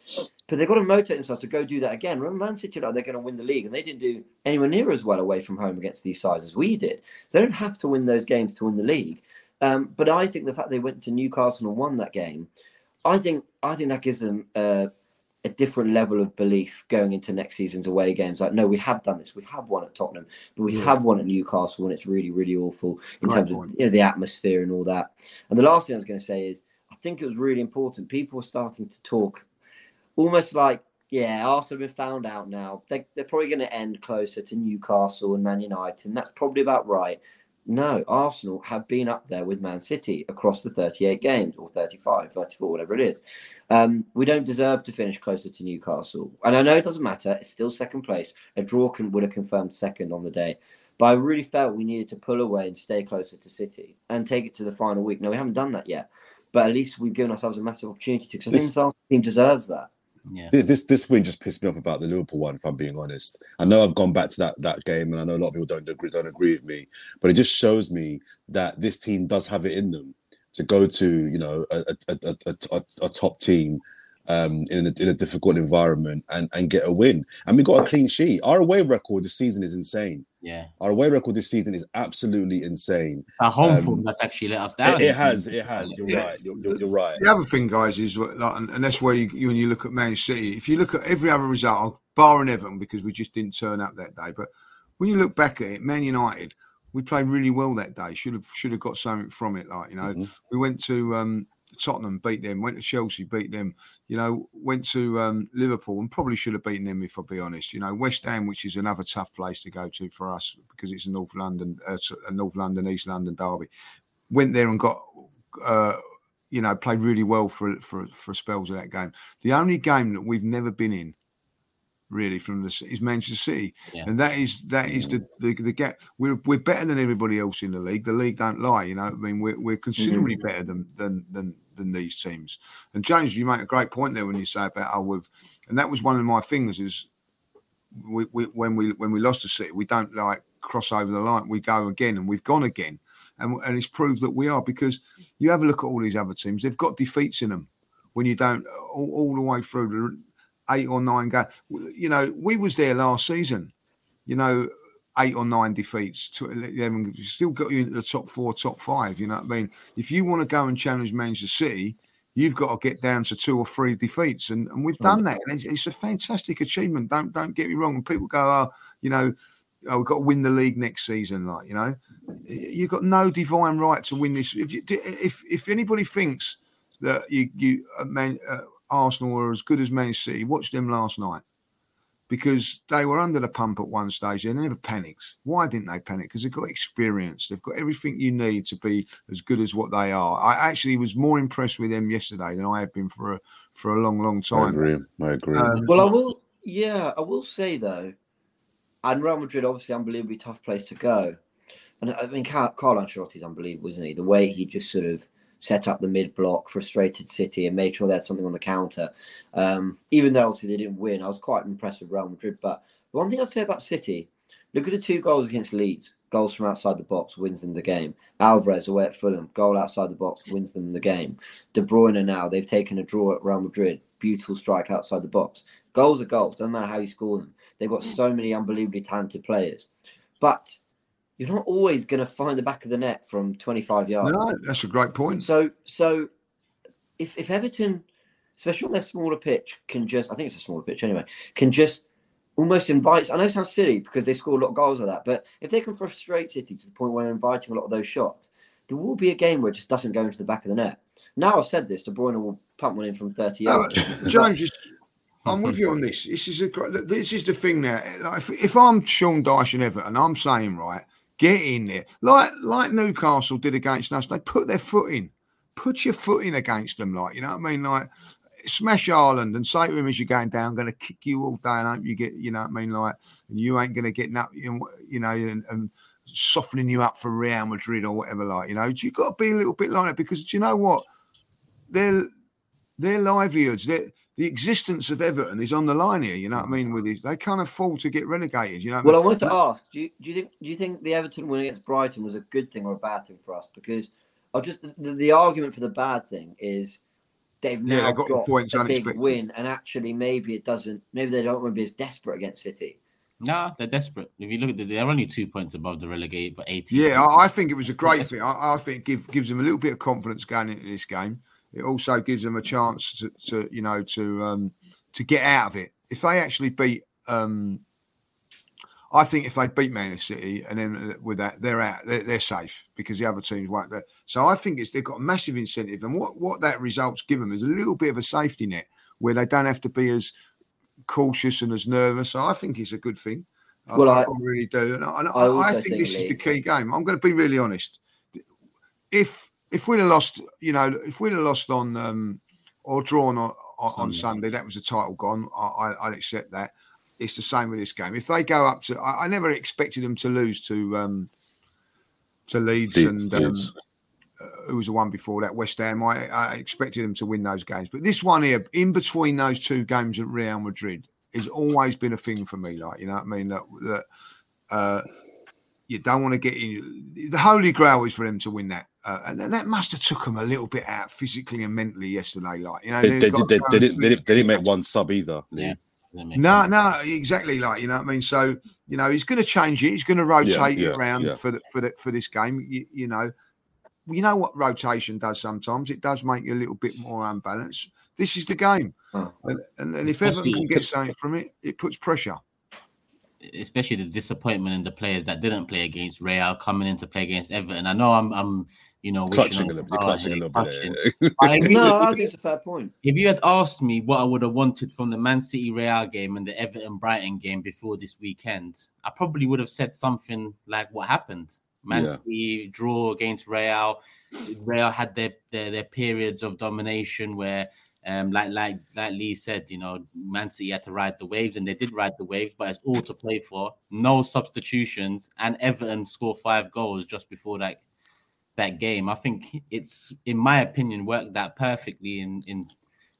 But they've got to motivate themselves to go do that again. Remember Man City like they're going to win the league and they didn't do anywhere near as well away from home against these sides as we did. So they don't have to win those games to win the league. Um, but I think the fact they went to Newcastle and won that game, I think I think that gives them uh, a different level of belief going into next season's away games. Like, no, we have done this. We have won at Tottenham, but we Yeah. have won at Newcastle, and it's really, really awful in Great terms of you know, the atmosphere and all that. And the last thing I was going to say is, I think it was really important. People were starting to talk almost like, yeah, Arsenal have been found out now. They, they're probably going to end closer to Newcastle and Man United, and that's probably about right. No, Arsenal have been up there with Man City across the 38 games or 35, 34, whatever it is. Um, we don't deserve to finish closer to Newcastle. And I know it doesn't matter. It's still second place. A draw can, would have confirmed second on the day. But I really felt we needed to pull away and stay closer to City and take it to the final week. Now, we haven't done that yet. But at least we've given ourselves a massive opportunity to. Because I think This- this Arsenal team deserves that. Yeah. This this win just pissed me off about the Liverpool one. If I'm being honest, I know I've gone back to that that game, and I know a lot of people don't agree don't agree with me, but it just shows me that this team does have it in them to go to you know a a, a, a, top team um, in a, in a difficult environment and and get a win. And we got a clean sheet. Our away record this season is insane. Yeah. Our away record this season is absolutely insane. Our home Um, form that's actually let us down. It, it has, it has. You're right. You're, you're, you're right. The other thing, guys, is what- like, and and that's where you, you when you look at Man City, if you look at every other result, barring Everton because we just didn't turn up that day, but when you look back at it, Man United, we played really well that day. Should have should have got something from it. Like you know, Mhm. we went to um, Tottenham, beat them. Went to Chelsea, beat them. You know, went to um, Liverpool and probably should have beaten them if I be honest. You know, West Ham, which is another tough place to go to for us because it's a North London, uh, a North London, East London derby. Went there and got. Uh, you know, played really well for for for spells of that game. The only game that we've never been in, really, from this is Manchester City, Yeah. and that is that is the, the the gap. We're we're better than everybody else in the league. The league don't lie, you know. I mean, we're we're considerably better than than than than these teams. And James, you make a great point there when you say about how we've, and that was one of my things is, we, we when we when we lost to City, we don't like cross over the line. We go again, and we've gone again, and and it's proved that we are because you have a look at all these other teams; they've got defeats in them when you don't all, all the way through the eight or nine games. You know, we was there last season. You know, eight or nine defeats to. You still got you into the top four, top five. You know what I mean? If you want to go and challenge Manchester City, you've got to get down to two or three defeats, and, and we've done that. It's, it's a fantastic achievement. Don't don't get me wrong. People go, oh, you know, oh, we've got to win the league next season. Like you know, you've got no divine right to win this. If you, if if anybody thinks that you you uh, man, uh, Arsenal are as good as Man City, watch them last night because they were under the pump at one stage. They never panicked. Why didn't they panic? Because they've got experience. They've got everything you need to be as good as what they are. I actually was more impressed with them yesterday than I have been for a for a long, long I time. agree. I agree. Um, Well, I will. Yeah, I will say though, and Real Madrid, obviously, unbelievably tough place to go. And I mean, Car- Carlo Ancelotti's unbelievable, isn't he? The way he just sort of set up the mid block, frustrated City, and made sure they had something on the counter. Um, even though obviously they didn't win, I was quite impressed with Real Madrid. But the one thing I'd say about City, look at the two goals against Leeds. Goals from outside the box wins them the game. Alvarez away at Fulham, goal outside the box wins them the game. De Bruyne now they've taken a draw at Real Madrid. Beautiful strike outside the box. Goals are goals. Doesn't matter how you score them. They've got so many unbelievably talented players, but you're not always going to find the back of the net from 25 yards. No, that's a great point. So, so if if Everton, especially on their smaller pitch, can just I think it's a smaller pitch anyway, can just almost invite. I know it sounds silly because they score a lot of goals like that, but if they can frustrate City to the point where they're inviting a lot of those shots, there will be a game where it just doesn't go into the back of the net. Now I've said this, De Bruyne will pump one in from 30 No, yards. [LAUGHS] James, I'm with you on this. This is a. This is the thing now. If, if I'm Sean Dyche and Everton, I'm saying right, get in there, like like Newcastle did against us. They put their foot in. Put your foot in against them, like you know what I mean. Like smash Haaland and say to him as you're going down, I'm going to kick you all day and hope you get, you know what I mean. Like and you ain't going to get that, you know, and, and softening you up for Real Madrid or whatever. Like you know, you got to be a little bit like that because do you know what? Their their livelihoods, their the existence of Everton is on the line here. You know what I mean? With these, they can't afford to get relegated. You know. what Well, I mean? wanted to ask: do you, do you think do you think the Everton win against Brighton was a good thing or a bad thing for us? Because I just the, the argument for the bad thing is they've Yeah, now they got the got, points a big win, and actually maybe it doesn't. Maybe they don't want to be as desperate against City. Nah, they're desperate. If you look at it, they're only two points above the relegated, but 18. Yeah, I, I think it was a great thing. I, I think it give, gives them a little bit of confidence going into this game. It also gives them a chance to, to you know, to um, to get out of it. If they actually beat, um, I think if they beat Man City and then uh, with that they're out, they're, they're safe because the other teams won't. There. So I think it's they've got a massive incentive, and what what that results give them is a little bit of a safety net where they don't have to be as cautious and as nervous. So I think it's a good thing. I- Well, I, I- really do, and I, I I, think think, this is the key game. I'm going to be really honest. If if we'd have lost, you know, if we'd have lost on um, or drawn on, on, on Sunday. Sunday, that was the title gone. I, I, I'd accept that. It's the same with this game. If they go up to, I, I never expected them to lose to um, to Leeds, Leeds, and um, Leeds. who was the one before that, West Ham. I, I expected them to win those games, but this one here, in between those two games at Real Madrid, has always been a thing for me. Like you know what I mean? That, that uh, you don't want to get in. The holy grail is for them to win that, uh, and that must have took them a little bit out physically and mentally yesterday. Like you know, They, they've they, got did, to they, go they, and didn't, they, didn't, they didn't make one sub either. Yeah. No, sense. no, exactly. Like you know what I mean. So you know, he's going to change it. He's going to rotate yeah, it around yeah. for the, for the, for this game. You, you know, you know what rotation does sometimes. It does make you a little bit more unbalanced. This is the game, Oh. and, and, and if Everton Especially- can get something from it, it puts pressure. Especially the disappointment in the players that didn't play against Real coming in to play against Everton. I know I'm, I'm you know, Clutching a little, you're clutching a here, little clutching. bit. I [LAUGHS] agree No, with I you. think it's a fair point. If you had asked me what I would have wanted from the Man City Real game and the Everton Brighton game before this weekend, I probably would have said something like what happened. Man Yeah. City draw against Real. Real had their, their their periods of domination where um like like like Lee said, you know, Man City had to ride the waves and they did ride the waves, but it's all to play for. No substitutions, and Everton scored five goals just before that that game. I think it's, in my opinion, worked out perfectly in in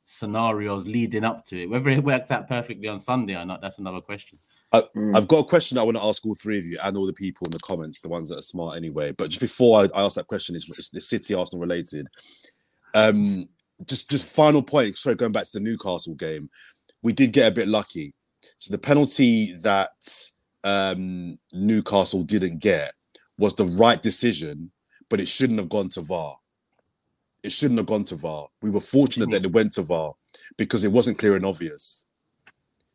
scenarios leading up to it. Whether it worked out perfectly on Sunday or not, that's another question. Mm. I've got a question I want to ask all three of you and all the people in the comments, the ones that are smart anyway. But just before I, I ask that question, it's, it's the City Arsenal related. Um, just just final point. Sorry, going back to the Newcastle game, we did get a bit lucky. So the penalty that um, Newcastle didn't get was the right decision, but it shouldn't have gone to VAR. It shouldn't have gone to VAR. We were fortunate that it went to VAR because it wasn't clear and obvious.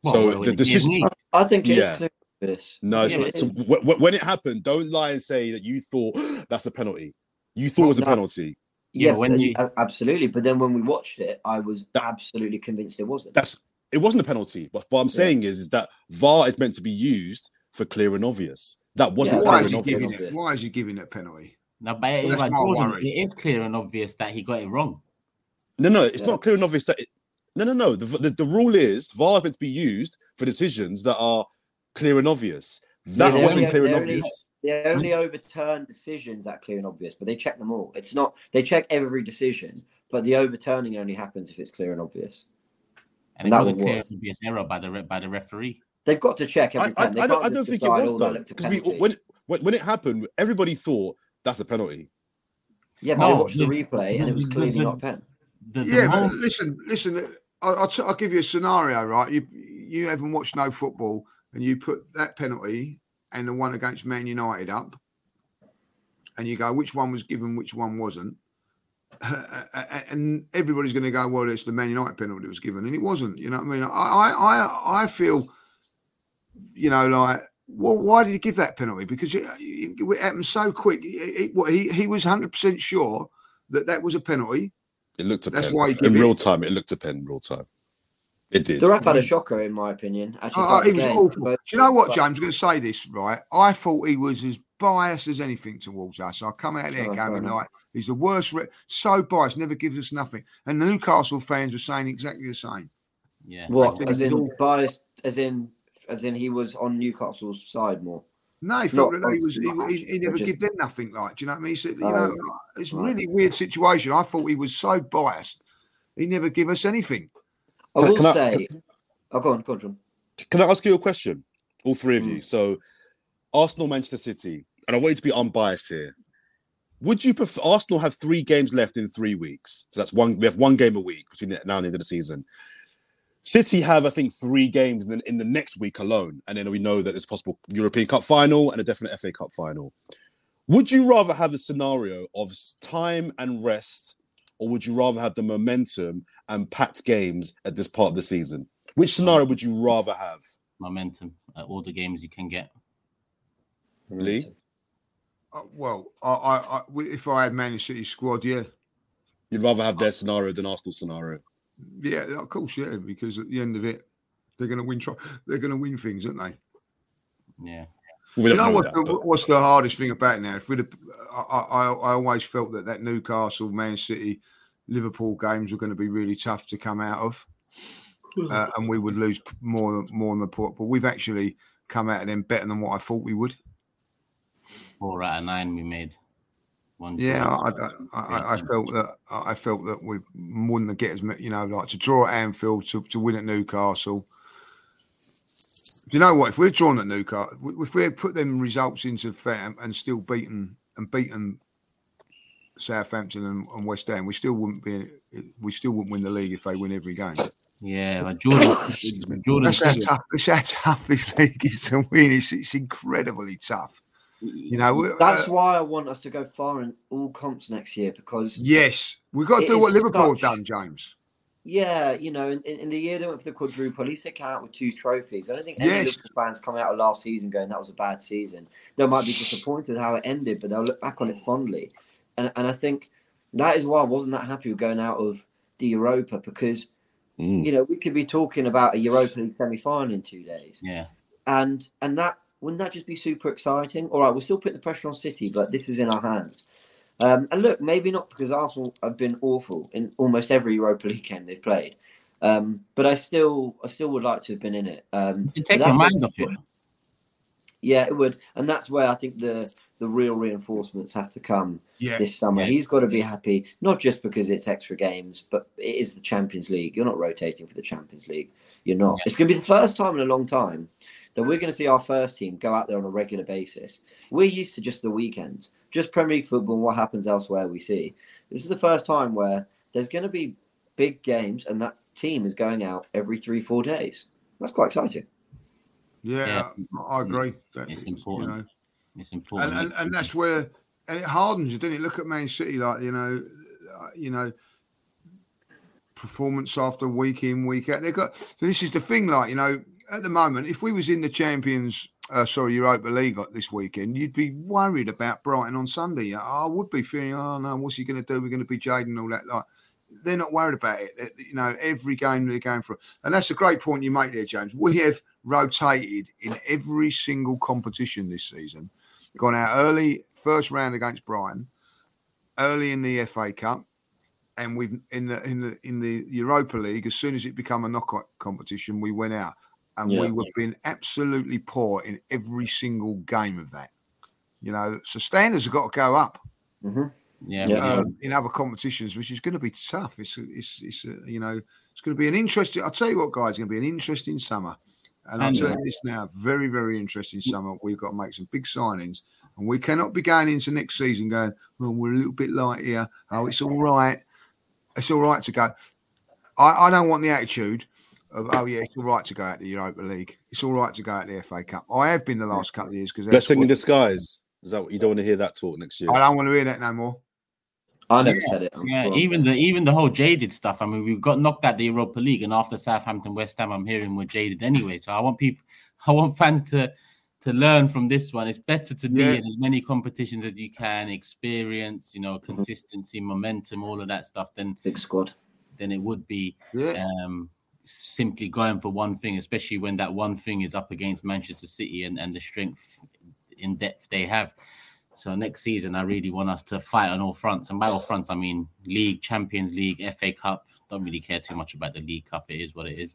Well, so well, the decision. I think it's Yeah. clear this. No, it's Yeah, not. it So is. wh- wh- when it happened, don't lie and say that you thought [GASPS] that's a penalty. You thought it was a No. penalty. Yeah, when you- absolutely. But then when we watched it, I was That- absolutely convinced it wasn't. That's it wasn't a penalty. But what I'm Yeah. saying is, is that VAR is meant to be used for clear and obvious. That wasn't Yeah, Why clear is and he obvious. giving it? Why is he giving that penalty? No, but it, That's but my Jordan, it is clear and obvious that he got it wrong. No, no, it's Yeah. not clear and obvious that. It, no, no, no. The, the the rule is VAR is meant to be used for decisions that are clear and obvious. That they wasn't only- clear and they only- obvious. They only overturn decisions that clear and obvious, but they check them all. It's not they check every decision, but the overturning only happens if it's clear and obvious. And And it that was a clear was. obvious error by the by the referee. They've got to check I, every I, time. They I, don't, can't I don't think it was "Oh, that though. Because we, when, when when it happened, everybody thought that's a penalty. yeah, but No, they oh, watched the the- replay and it was clearly the- not a pen. The, the Yeah, but moment- listen, listen. I'll, I'll, t- I'll give you a scenario, right? You you haven't watched no football, and you put that penalty and the one against Man United up, and you go, which one was given, which one wasn't, [LAUGHS] and everybody's going to go, well, it's the Man United penalty that was given, and it wasn't. You know what I mean? I I I, feel, you know, like. Well, why did he give that penalty? Because it, it, happened so quick. It, it, he, he was 100% sure that that was a penalty. It looked a That's pen. why he in it- real time. It looked a pen in real time. It did. The ref had a shocker, in my opinion. Actually, Oh, throughout he the was game. awful. But- Do you know what, but- James? I'm going to say this, right? I thought he was as biased as anything towards us. I come out there Oh, going, fair enough. he's the worst, re- so biased, never gives us nothing. And the Newcastle fans were saying exactly the same. yeah. What? think As it's in all- biased? As in, as in, he was on Newcastle's side more. No, he felt that he was, he, he, he never just- give them nothing, like, do you know what I mean? He said, you Oh, know, it's right. really weird situation. I thought he was so biased, he never give us anything. I will can I- say. oh, go on, go on, John. Can I ask you a question? All three of Mm. you. So, Arsenal, Manchester City, and I want you to be unbiased here. Would you prefer Arsenal have three games left in three weeks? So that's one. We have one game a week between now and the end of the season. City have, I think, three games in the, in the next week alone, and then we know that it's possible European Cup final and a definite FA Cup final. Would you rather have the scenario of time and rest, or would you rather have the momentum and packed games at this part of the season? Which scenario would you rather have? momentum at all the games you can get. Lee? Uh, well, I, I, I, if I had Man City squad, yeah, You'd rather have their scenario than Arsenal scenario. yeah, of course, yeah, because at the end of it, they're going to win. Tro- they're going to win things, aren't they? Yeah. We Do you know know what's that, the, but- what's the hardest thing about now? If we'd, have, I, I, I always felt that that Newcastle, Man City, Liverpool games were going to be really tough to come out of, uh, and we would lose p- more more than the port. But we've actually come out of them better than what I thought we would. Four out of nine we made. One Yeah, I. I, I, I felt that I felt that we wouldn't get as many, you know, like to draw at Anfield to, to win at Newcastle. Do you know what? If we're drawn at Newcastle, if we had put them results into FAM and still beaten and beaten Southampton and, and West Ham, we still wouldn't be. We still wouldn't win the league if they win every game. Yeah, but Jordan, [COUGHS] Jordan, That's how tough. It's how tough this league is to win. It's, it's incredibly tough. You know, That's uh, why I want us to go far in all comps next year because yes, we've got to do what Liverpool have such- done, James. Yeah, you know, in, in the year they went for the quadruple, at least they came out with two trophies. I don't think any Yes. Liverpool fans come out of last season going that was a bad season. They might be disappointed how it ended, but they'll look back on it fondly. And and I think that is why I wasn't that happy with going out of the Europa because Mm. you know we could be talking about a Europa League semi final in two days, yeah, and and that wouldn't that just be super exciting? All right, we're still putting the pressure on City, but this is in our hands. Um, and look, maybe not because Arsenal have been awful in almost every Europa League game they've played. Um, but I still, I still would like to have been in it. Um, to take your mind off it. Yeah, it would, and that's where I think the the real reinforcements have to come Yeah, this summer. Yeah. He's got to be happy, not just because it's extra games, but it is the Champions League. You're not rotating for the Champions League. You're not. Yeah. It's going to be the first time in a long time that we're going to see our first team go out there on a regular basis. We're used to just the weekends, just Premier League football. and What happens elsewhere, we see. This is the first time where there's going to be big games, and that team is going out every three, four days. That's quite exciting. Yeah, I agree. That, It's you important. know, It's important. and, and, and that's where and it hardens you, doesn't it? Look at Man City, like you know, uh, you know, performance after week in, week out. They got so this is the thing, like you know, at the moment, if we was in the Champions, uh, sorry, Europa League this weekend, you'd be worried about Brighton on Sunday. I would be feeling, oh no, what's he going to do? We're going to be Jaden and all that. Like they're not worried about it. You know, every game they're going for, and that's a great point you make there, James. We have rotated in every single competition this season. Gone out early, first round against Brighton, early in the FA Cup, and we've in the in the in the Europa League. As soon as it became a knockout competition, we went out. And Yeah. we were being absolutely poor in every single game of that. You know, so standards have got to go up hmm Yeah, Yeah. we do. um, in other competitions, which is going to be tough. It's it's it's uh, you know it's going to be an interesting. I'll tell you what, guys, it's going to be an interesting summer. And I'll And, tell you this now, very very interesting summer. We've got to make some big signings, and we cannot be going into next season going, "Well, we're a little bit light here. Oh, it's all right. It's all right to go." I, I don't want the attitude of, "Oh yeah, it's all right to go out the Europa League. It's all right to go out the FA Cup." I have been the last couple of years because Blessing in disguise. Is that what you don't want to hear that talk next year? I don't want to hear that no more. I never said it. Yeah, Well, even the even the whole jaded stuff. I mean, we got knocked out the Europa League, and after Southampton, West Ham, I'm hearing we're jaded anyway. So I want people, [LAUGHS] I want fans to to learn from this one. It's better to be Yeah. in as many competitions as you can, experience, you know, consistency, momentum, all of that stuff. Than big squad. than it would be Yeah. um, simply going for one thing, especially when that one thing is up against Manchester City and, and the strength in depth they have. So next season, I really want us to fight on all fronts. And by all fronts, I mean League, Champions League, FA Cup. Don't really care too much about the League Cup. It is what it is.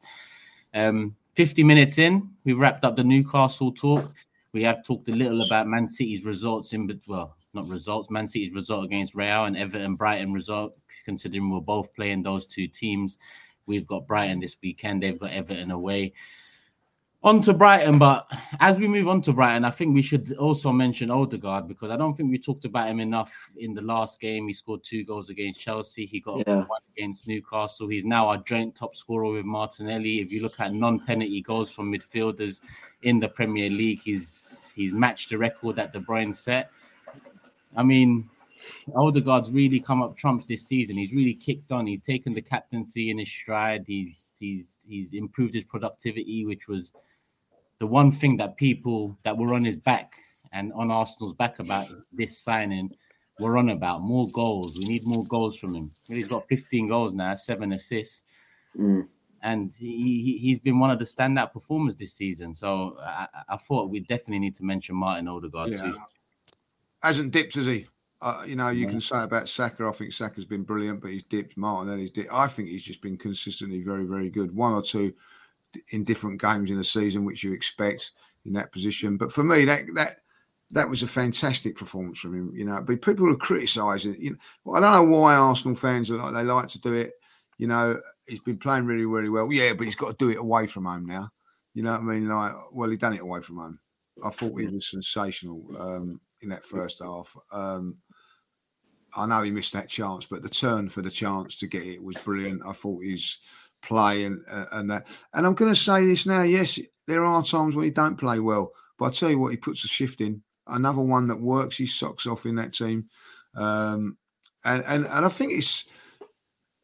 Um, 50 minutes in, we've wrapped up the Newcastle talk. We have talked a little about Man City's results in, but well, not results. Man City's result against Real and Everton Brighton result. Considering we're both playing those two teams, we've got Brighton this weekend. They've got Everton away. On to Brighton, but as we move on to Brighton, I think we should also mention Odegaard because I don't think we talked about him enough in the last game. He scored two goals against Chelsea. He got Yeah. one against Newcastle. He's now our joint top scorer with Martinelli. If you look at non-penalty goals from midfielders in the Premier League, he's he's matched the record that De Bruyne set. I mean, Odegaard's really come up trumps this season. He's really kicked on. He's taken the captaincy in his stride. He's he's he's improved his productivity, which was the one thing that people that were on his back and on Arsenal's back about this signing were on about more goals. We need more goals from him. He's got 15 goals now, seven assists, Mm. and he, he he's been one of the standout performers this season. So I, I thought we definitely need to mention Martin Odegaard Yeah. too. hasn't dipped, has he? Uh, you know, you No. can say about Saka. I think Saka's been brilliant, but he's dipped. Martinelli's dipped. I think he's just been consistently very, very good. One or two in different games in the season, which you expect in that position. But for me, that that that was a fantastic performance from him. You know, but people are criticising. You know, I don't know why Arsenal fans are like they like to do it. You know, he's been playing really, really well. Yeah, but he's got to do it away from home now. You know what I mean? Like, well, he done it away from home. I thought he was sensational um, in that first half. Um, I know he missed that chance, but the turn for the chance to get it was brilliant. I thought his play and uh, and that. And I'm going to say this now. Yes, there are times when he don't play well, but I tell you what, he puts a shift in. Another one that works his socks off in that team, um, and and and I think it's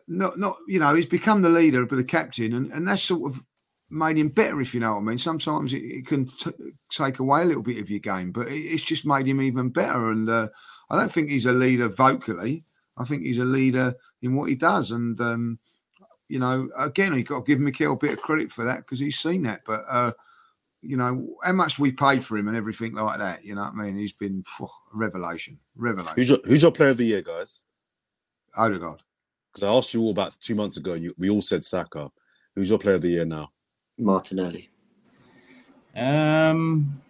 not not you know he's become the leader, but the captain, and and that's sort of made him better, if you know what I mean. Sometimes it, it can t- take away a little bit of your game, but it, it's just made him even better. And uh, I don't think he's a leader vocally. I think he's a leader in what he does. And um, you know, again, you've got to give Mikel a bit of credit for that because he's seen that. But uh, you know, how much we paid for him and everything like that. You know what I mean? He's been phew, a revelation, revelation. Who's your, who's your player of the year, guys? Odegaard. Because I asked you all about two months ago. You, we all said Saka. Who's your player of the year now? Martinelli. Um,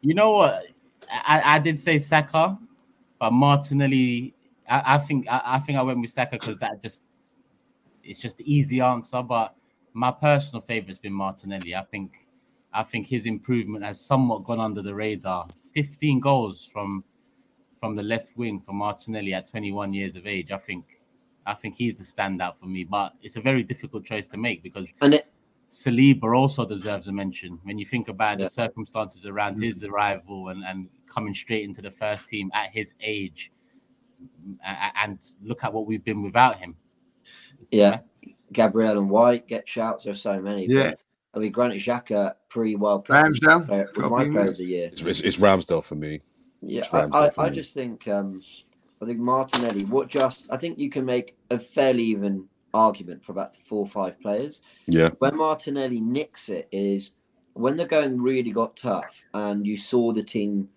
you know what? I, I did say Saka, but Martinelli. I, I think I, I think I went with Saka because that just it's just the easy answer. But my personal favorite's been Martinelli. I think I think his improvement has somewhat gone under the radar. 15 goals from from the left wing for Martinelli at 21 years of age. I think I think he's the standout for me. But it's a very difficult choice to make because And it, Saliba also deserves a mention when you think about Yeah. the circumstances around his arrival and, and coming straight into the first team at his age. A- a- And look at what we've been without him. yeah, Gabriel and White get shouts. There's so many. Yeah. But, I mean, Granit Xhaka pre World Cup Ramsdale. player- was Got my me, player of the year. It's, it's, it's Ramsdale for me. Yeah, I, I, for I me. just think um, I think Martinelli. What just I think you can make a fairly even argument for about four or five players. Yeah. When Martinelli nicks it is when the going really got tough and you saw the team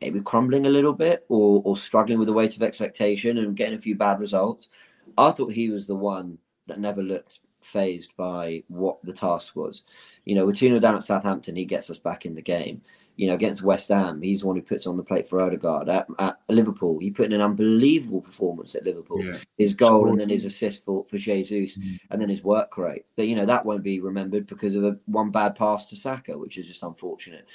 maybe crumbling a little bit or or struggling with the weight of expectation and getting a few bad results. I thought he was the one that never looked phased by what the task was. You know, we're 2 0 down at Southampton. He gets us back in the game. You know, against West Ham, he's the one who puts on the plate for Odegaard. At, at Liverpool, he put in an unbelievable performance at Liverpool. Yeah. His goal Scored. and then his assist for, for Jesus Mm. and then his work rate. But, you know, that won't be remembered because of a one bad pass to Saka, which is just unfortunate.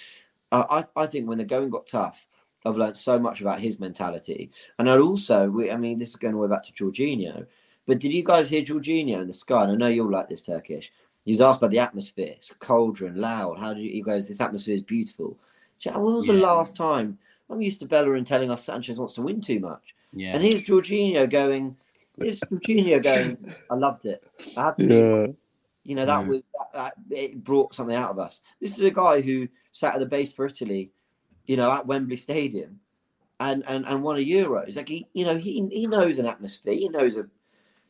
I, I think when the going got tough, I've learned so much about his mentality. And I'd also, we, I mean, this is going all the way back to Jorginho, but did you guys hear Jorginho in the sky? And I know you'll like this Turkish. He was asked about the atmosphere. It's cauldron, loud. How do you, he goes, this atmosphere is beautiful. Jack, When was the last time? I'm used to Bellerin telling us Sanchez wants to win too much. Yeah. And here's Jorginho going, here's Jorginho going, I loved it. I had to Yeah. you know, that Yeah. was that, that it brought something out of us. This is a guy who sat at the base for Italy, you know, at Wembley Stadium and and, and won a Euros. Like he, you know, he he knows an atmosphere, he knows a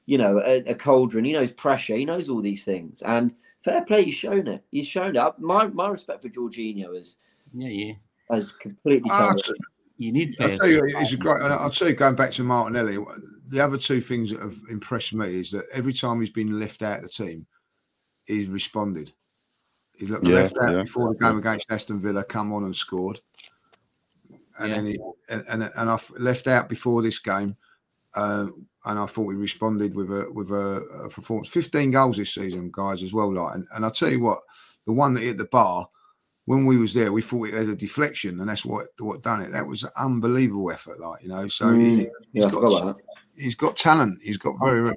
you know, a, a cauldron, he knows pressure, he knows all these things. And fair play, he's shown it. He's shown it. My my respect for Jorginho is yeah, yeah. has completely Ah, You need I'll tell you, it's a great. I'll tell you, going back to Martinelli, the other two things that have impressed me is that every time he's been left out of the team, he's responded. He looked Yeah, left out yeah. before the game against Aston Villa, come on and scored, and Yeah. then he and and, and I left out before this game, uh, and I thought he responded with a with a, a performance. Fifteen goals this season, guys, as well. Like, and, and I'll tell you what, the one that hit the bar. When we was there, we thought it was a deflection, and that's what what done it. That was an unbelievable effort, like you know. So Mm. he, Yeah, he's I got forgot about that. he's got talent. He's got very very-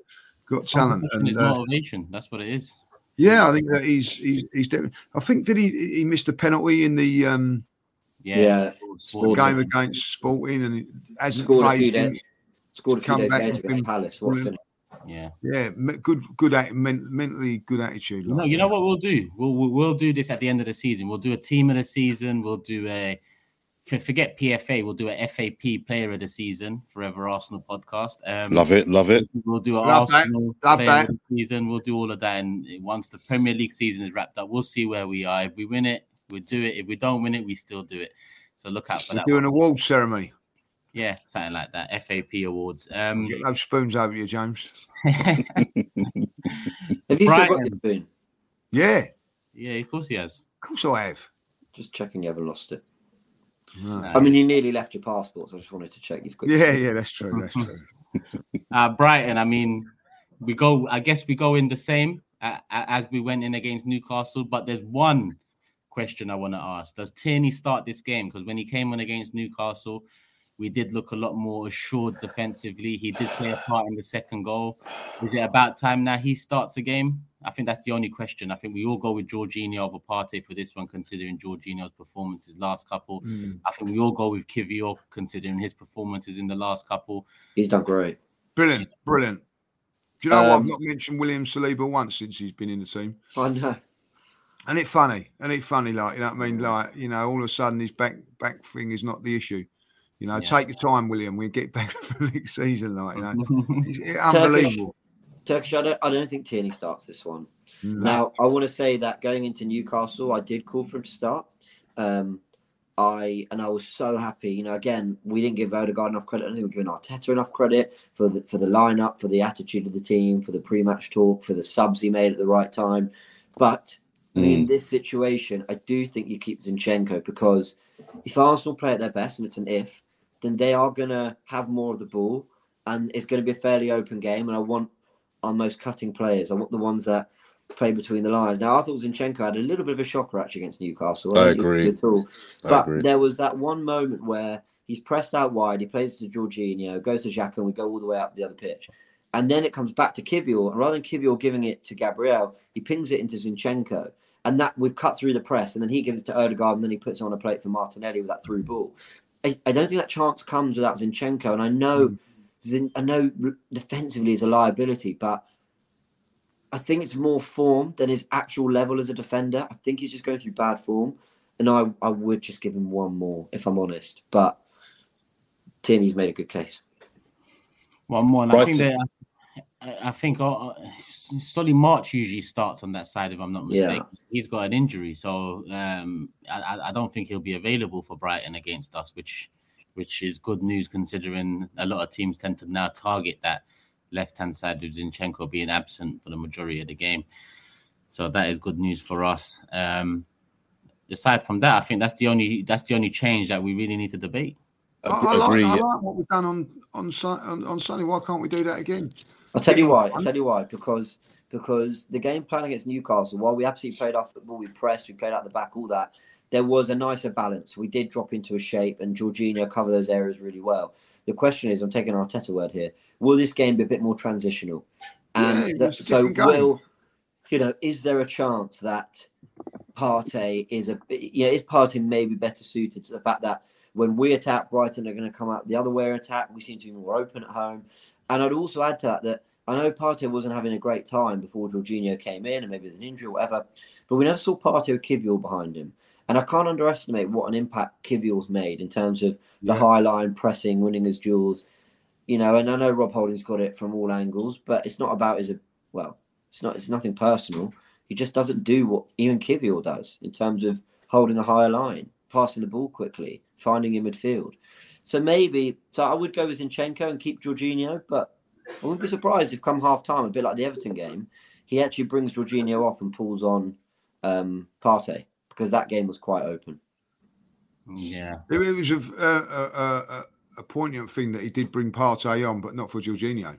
got talent, and uh, motivation. That's what it is. Yeah, I think that he's he's, he's definitely. I think did he he missed a penalty in the um Yeah. Yeah. Sport- game against Sporting, and it hasn't Scored a few days, scored a few days back against been Palace. What brilliant. Yeah. Yeah, good good at, men, mentally good attitude. You know, you know that. what we'll do? We'll, we'll we'll do this at the end of the season. We'll do a team of the season. We'll do a for- forget PFA. We'll do a FAP Player of the Season, Forever Arsenal podcast. Um, Love it, love it. We'll do an Love that, Arsenal love Player that. of the Season. We'll do all of that, and once the Premier League season is wrapped up, we'll see where we are. If we win it, we do it. If we don't win it, we still do it. So look out for We're that. doing one. an award ceremony. Yeah, something like that. FAP awards. Um, Get those spoons over you, James. [LAUGHS] Have you still got Brighton. your spoon? Yeah, yeah, of course he has. of course I have. Just checking you haven't lost it. No. I mean, you nearly left your passports. so I just wanted to check you've got. Yeah, yeah, that's true. That's true. [LAUGHS] Uh, Brighton, I mean, we go. I guess we go in the same uh, as we went in against Newcastle. But there's one question I want to ask: Does Tierney start this game? Because when he came on against Newcastle, we did look a lot more assured defensively. He did play a part in the second goal. Is it about time now he starts the game? I think that's the only question. I think we all go with Jorginho over Partey for this one, considering Jorginho's performances last couple. Mm. I think we all go with Kiwior, considering his performances in the last couple. He's done great. Brilliant, brilliant. Do you know what? I've Um, not mentioned William Saliba once since he's been in the team. I know. And it funny, and it funny, like you know what I mean, like you know, all of a sudden his back back thing is not the issue. You know, Yeah. take your time, William. We'll get [LAUGHS] back for the next season, like you know, [LAUGHS] it's unbelievable. Turkish, I don't, I don't think Tierney starts this one. No. Now, I want to say that going into Newcastle, I did call for him to start. Um, I and I was so happy. You know, again, we didn't give Odegaard enough credit. I don't think we're giving Arteta enough credit for the for the lineup, for the attitude of the team, for the pre-match talk, for the subs he made at the right time. But in this situation, I do think you keep Zinchenko because if Arsenal play at their best, and it's an if, then they are going to have more of the ball, and it's going to be a fairly open game. And I want our most cutting players. I want the ones that play between the lines. Now, I thought Zinchenko had a little bit of a shocker actually against Newcastle. I agree. At all. But there was that one moment where he's pressed out wide, he plays to Jorginho, goes to Xhaka, and we go all the way up the other pitch. And then it comes back to Kiwior, and rather than Kiwior giving it to Gabriel, he pings it into Zinchenko. And that we've cut through the press, and then he gives it to Odegaard, and then he puts it on a plate for Martinelli with that through mm. ball. I, I don't think that chance comes without Zinchenko, and I know, mm. Zin, I know defensively is a liability, but I think it's more form than his actual level as a defender. I think he's just going through bad form, and I, I would just give him one more if I'm honest. But Tierney's made a good case. One more. And I think that I, think uh, uh, Solly March usually starts on that side, if I'm not Yeah. mistaken. He's got an injury, so um, I, I- I don't think he'll be available for Brighton against us, which which is good news considering a lot of teams tend to now target that left hand side with Zinchenko being absent for the majority of the game. So that is good news for us. Um, aside from that, I think that's the only that's the only change that we really need to debate. I, I, like, I like what we've done on on, on on Sunday. Why can't we do that again? I'll tell you why. I'll tell you why. Because because the game plan against Newcastle, while we absolutely played our football, we pressed, we played out the back, all that. There was a nicer balance. We did drop into a shape, and Jorginho covered those areas really well. The question is, I'm taking Arteta word here. Will this game be a bit more transitional? And Yeah, that- so will you know? Is there a chance that Partey is a yeah? Is Partey maybe better suited to the fact that when we attack Brighton, they're going to come out the other way and attack. We seem to be more open at home. And I'd also add to that that I know Partey wasn't having a great time before Jorginho came in, and maybe there's an injury or whatever. But we never saw Partey with Kiwior behind him. And I can't underestimate what an impact Kiwior's made in terms of the Yeah. high line pressing, winning his duels. You know, and I know Rob Holding's got it from all angles, but it's not about his well, it's not it's nothing personal. He just doesn't do what even Kiwior does in terms of holding a higher line, passing the ball quickly, finding in midfield. So maybe so I would go with Zinchenko and keep Jorginho, but I wouldn't be surprised if come half time, a bit like the Everton game, he actually brings Jorginho off and pulls on um, Partey because that game was quite open. Yeah, It, it was a, a, a, a, a poignant thing that he did bring Partey on, but not for Jorginho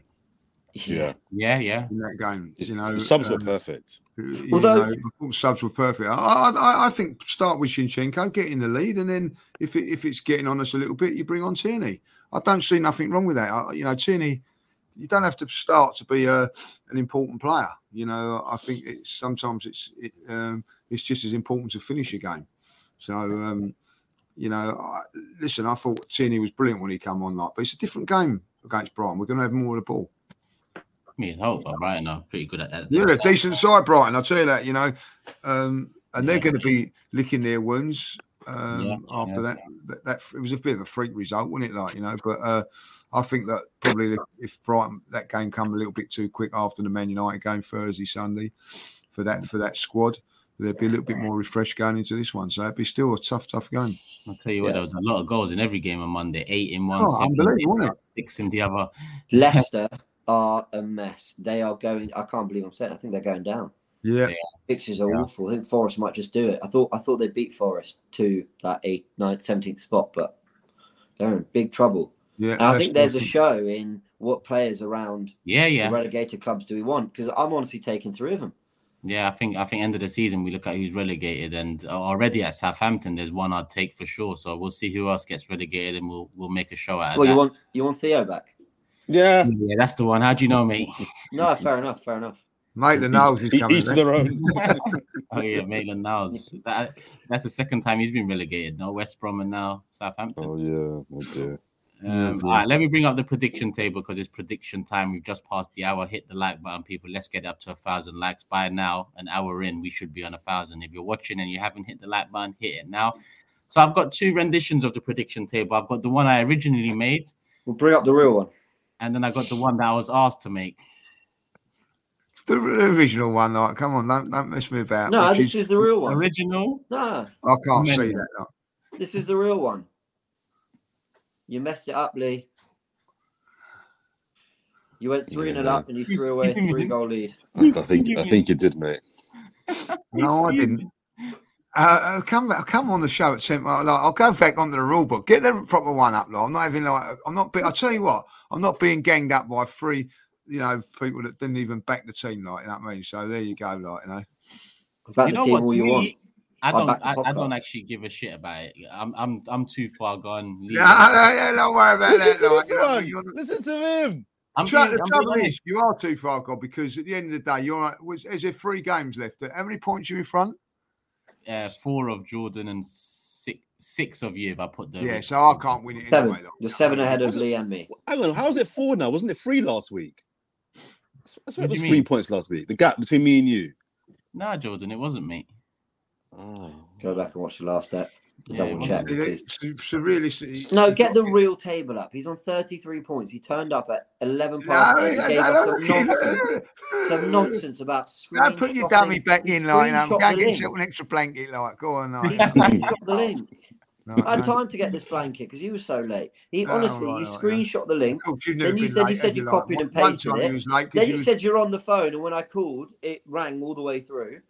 Yeah, yeah, yeah. in that game. You know, the subs were um, perfect. You Although- know, I thought subs were perfect. I, I, I think start with Zinchenko, get in the lead, and then if it, if it's getting on us a little bit, you bring on Tierney. I don't see nothing wrong with that. I, you know, Tierney, you don't have to start to be a, an important player. You know, I think it's sometimes it's it, um, it's just as important to finish a game. So, um, you know, I, listen, I thought Tierney was brilliant when he come on, like, but it's a different game against Brighton. We're going to have more of the ball. Me and hope, but Brighton are pretty good at that. Yeah, they're decent side, Brighton. I'll tell you that. You know, um, and they're Yeah. going to be licking their wounds um, Yeah, after yeah. that, that. That it was a bit of a freak result, wasn't it? Like you know, but uh, I think that probably if Brighton that game come a little bit too quick after the Man United game Thursday, Sunday, for that for that squad, they'd be a little bit more refreshed going into this one. So it'd be still a tough, tough game. I'll tell you what, Yeah. there was a lot of goals in every game on Monday. Eight in one, Oh, seven in unbelievable, the wasn't other, six in the other. Leicester are a mess. They are going. I can't believe I'm saying. I think they're going down. Yeah, Fixtures are Yeah. awful. I think Forest might just do it. I thought I thought they beat Forest to that eighth, ninth, seventeenth spot, but they're in big trouble. yeah. And I think there's a show in what players around Yeah, the yeah, relegated clubs do we want? Because I'm honestly taking three of them. yeah. I think I think end of the season we look at who's relegated, and already at Southampton there's one I'd take for sure. So we'll see who else gets relegated, and we'll we'll make a show out of Well, that. you want you want Theo back? Yeah, yeah, that's the one. How do you know, mate? No, [LAUGHS] fair enough, fair enough. Mate, the nose is coming. each to there. their own. [LAUGHS] oh yeah, Maitland Niles. That that's the second time he's been relegated. No, West Brom and now Southampton. Oh yeah, oh dear. Um, all right, let me bring up the prediction table because it's prediction time. We've just passed the hour. Hit the like button, people. Let's get up to a thousand likes by now. An hour in, we should be on a thousand. If you're watching and you haven't hit the like button, hit it now. So I've got two renditions of the prediction table. I've got the one I originally made, We'll bring up the real one. And then I got the one that I was asked to make. The original one, like, come on, don't, don't mess me about. No, this is- is the real one. Original. No, I can't Mental. see that. like. this is the real one. You messed it up, Lee. You went 3 0 Yeah. up and you threw away a three goal lead. I think I think you did, mate. No, I didn't. Uh, uh, come back, come on the show at St. Like, I'll go back onto the rule book. Get the proper one up, like, I'm not even like I'm not. Be, I'll tell you what, I'm not being ganged up by three, you know, people that didn't even back the team. Like, you know what I mean? So there you go, like, you know. Back you the know team what? all you want. I I don't. I, I don't actually give a shit about it. I'm. I'm. I'm too far gone. Leave it. Yeah, yeah, yeah, don't worry about Listen that. to like, this you know, one. you're- Listen to him. I'm Tru- being, the I'm trouble is, you are too far gone because at the end of the day, you're right. Was, is there three games left? How many points you in front? Uh, four of Jordan and six six of you if I put the Yeah, so I can't win it Seven. anyway. like, You're seven what I mean? ahead of Lee and me. Hang on, how's it four now? Wasn't it three last week? I swear- What it was three mean? points last week. The gap between me and you. Nah, Jordan, it wasn't me. Oh. Go back and watch the last step. Yeah, Double it check. It- because- it's- So really, No, get the real table up. He's on 33 points. He turned up at 11 No, past eight. He gave us some [LAUGHS] nonsense. Some nonsense about No, put your dummy back in, like, you um, know, screenshot go the get link. an extra blanket, like, go on, like. the link. [LAUGHS] No, I had no. time to get this blanket because he was so late. He Oh, honestly, right, you right, yeah. screenshot the link. You've Then you said you said have you like, copied and pasted it. you was late 'cause Then you you was- said you're on the phone, and when I called, it rang all the way through.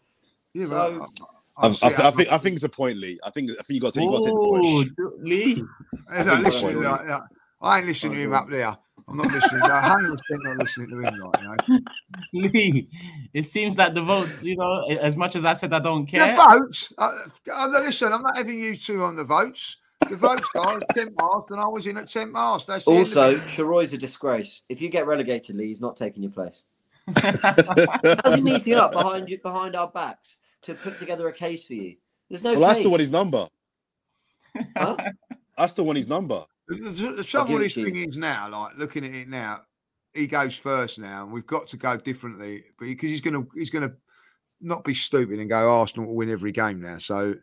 Yeah, So- but I- I, I- I, see, I think I think it's a point, Lee. I think I think you got to you got to take the push. Lee. I think listen, so. like, like, I ain't listening to him up there. I'm not listening. I'm not listening to him. Like, you know. Lee. It seems that the votes, you know, as much as I said I don't care. The care. votes. Uh, uh, listen, I'm not having you two on the votes. The votes are at 10 past, and I was in at 10 past. That's the end of Also, it. Sharoy's a disgrace. If you get relegated, Lee, he's not taking your place. [LAUGHS] How's he meeting up behind you, behind our backs to put together a case for you? There's no. Well, I case. still want his number. Huh? I still want his number. The, the, the trouble with it this thing is now, like looking at it now, he goes first now, and we've got to go differently. But because he's gonna he's gonna not be stupid and go Arsenal will win every game now. So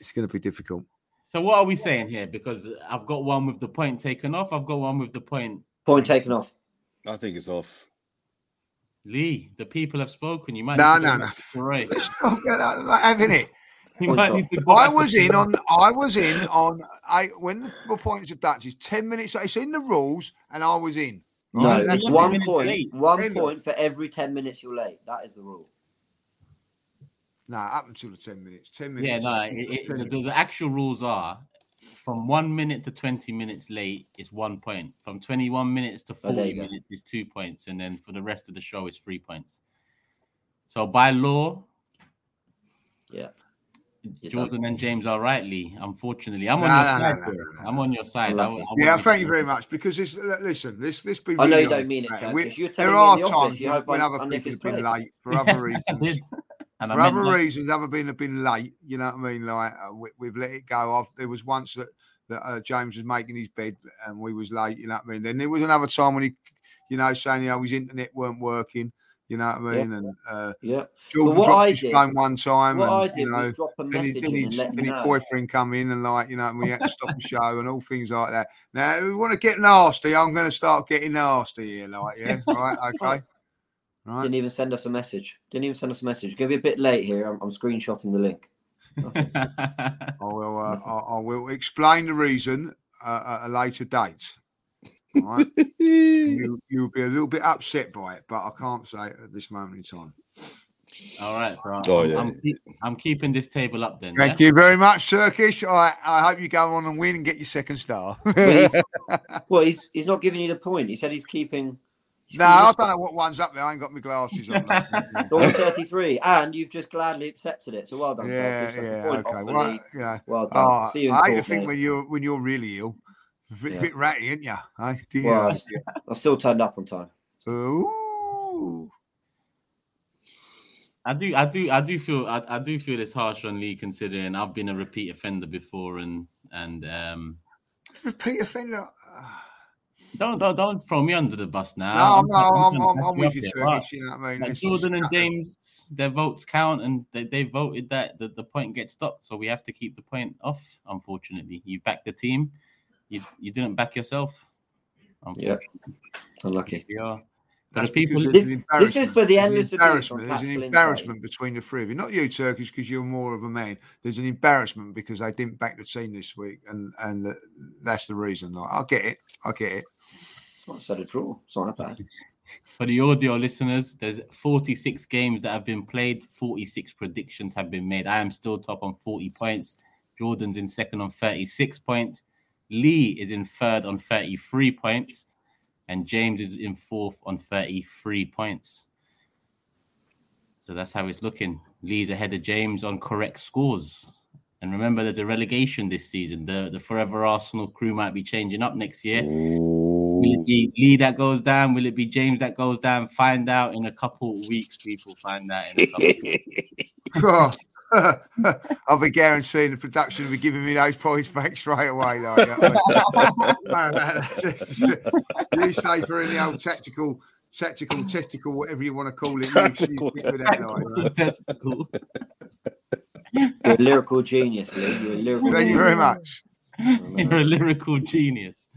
it's gonna be difficult. So what are we saying here? Because I've got one with the point taken off. I've got one with the point. Point taken off. I think it's off. Lee, the people have spoken. You might. No, need to no, go no. back to Roy. Stop that- that- having it. [LAUGHS] You Points might off. need to go I was in on I was in on I when the the points of Dutch is 10 minutes. It's in the rules, and I was in. No, Right? it's That's- Eleven one minutes point. late. One End point for every ten minutes you're late. That is the rule. No, up until the 10 minutes. 10 minutes. Yeah, minutes. no. It, it, the, the actual rules are from one minute to twenty minutes late is one point. From twenty-one minutes to Oh, forty you go. minutes is two points, and then for the rest of the show is three points. So by law, Yeah. You're Jordan and James are right, Lee. Unfortunately, I'm on No, your no, no, side. no, here. no, no. I'm on your side. I, Unlucky. I Yeah, thank you very much. Because this, listen, this, this be. I know really you don't mean it, mate. Turkish. You're telling there me are the times you when, when other people have been late for [LAUGHS] other [LAUGHS] reasons. And for other reasons, other been have been late. You know what I mean? Like uh, we, we've let it go. I've, there was once that that uh, James was making his bed and we was late. You know what I mean? Then there was another time when he, you know, saying you know his internet weren't working. You know what I Yeah. mean? And uh, Yeah. Jordan what dropped I his did- phone one time. What and, I did you know, was drop a then, he, message then, and let then you his boyfriend come in and like you know we had to stop the show and all things like that. Now if we want to get nasty. I'm going to start getting nasty here, like yeah, right, [LAUGHS] okay, right. Didn't even send us a message. Didn't even send us a message. Gonna be a bit late here. I'm, I'm screenshotting the link. [LAUGHS] I will. Uh, I, I will explain the reason uh, at a later date. All right. you, [LAUGHS] you'll be a little bit upset by it, but I can't say it at this moment in time. All right. So Oh, I'm, yeah. I'm, keep- I'm keeping this table up then. Thank yeah? you very much, Turkish. I, I hope you go on and win and get your second star. no, But he's, [LAUGHS] well, he's he's not giving you the point. He said he's keeping. He's keeping I don't know what one's up there. I ain't got my glasses on. mate. [LAUGHS] Number 33, and you've just gladly accepted it. So well done, yeah, Turkish. Yeah, point okay. off Well, Lee. you Well done. oh, See you in I hate to court, think mate. when you're when you're really ill, a bit, Yeah. bit ratty, ain't you? I, dear. Well, I [LAUGHS] still turned up on time. Ooh. I do, I do, I do feel, I, I do feel it's harsh on Lee considering I've been a repeat offender before, and and um, Repeat offender. Don't don't don't throw me under the bus now. No, I'm- no, I'm I'm, I'm, I'm with you, here, You know what I mean? like, It's Jordan and James, their votes count, and they, they voted that the, the point gets stopped, so we have to keep the point off. Unfortunately, you backed the team, you you didn't back yourself. Yep. Unfortunately, Unlucky. yeah. That's people- This- this is for the endless an embarrassment. There's an Tactical embarrassment between the three of you. Not you, Turkish, because you're more of a man. There's an embarrassment because I didn't back the team this week, and and that's the reason. Like, I get it. I get it. It's not said a draw. It's not bad. [LAUGHS] For the audio listeners, there's 46 games that have been played, 46 predictions have been made. I am still top on 40 points. Jordan's in second on 36 points. Lee is in third on 33 points. And James is in fourth on 33 points. So that's how it's looking. Lee's ahead of James on correct scores. And remember, there's a relegation this season. The the Forever Arsenal crew might be changing up next year. Will it be Lee that goes down? Will it be James that goes down? Find out in a couple of weeks, people. Find out in a couple. [LAUGHS] [LAUGHS] I'll be guaranteeing the production will be giving me those points back straight away. Like, you know what I [LAUGHS] [LAUGHS] you say for any old tactical, tactical, testicle, whatever you want to call it. you- you Tactical stick with that, like. Testicle. You're a lyrical genius, Lee. You're a lyrical Thank you very much. You're a lyrical genius.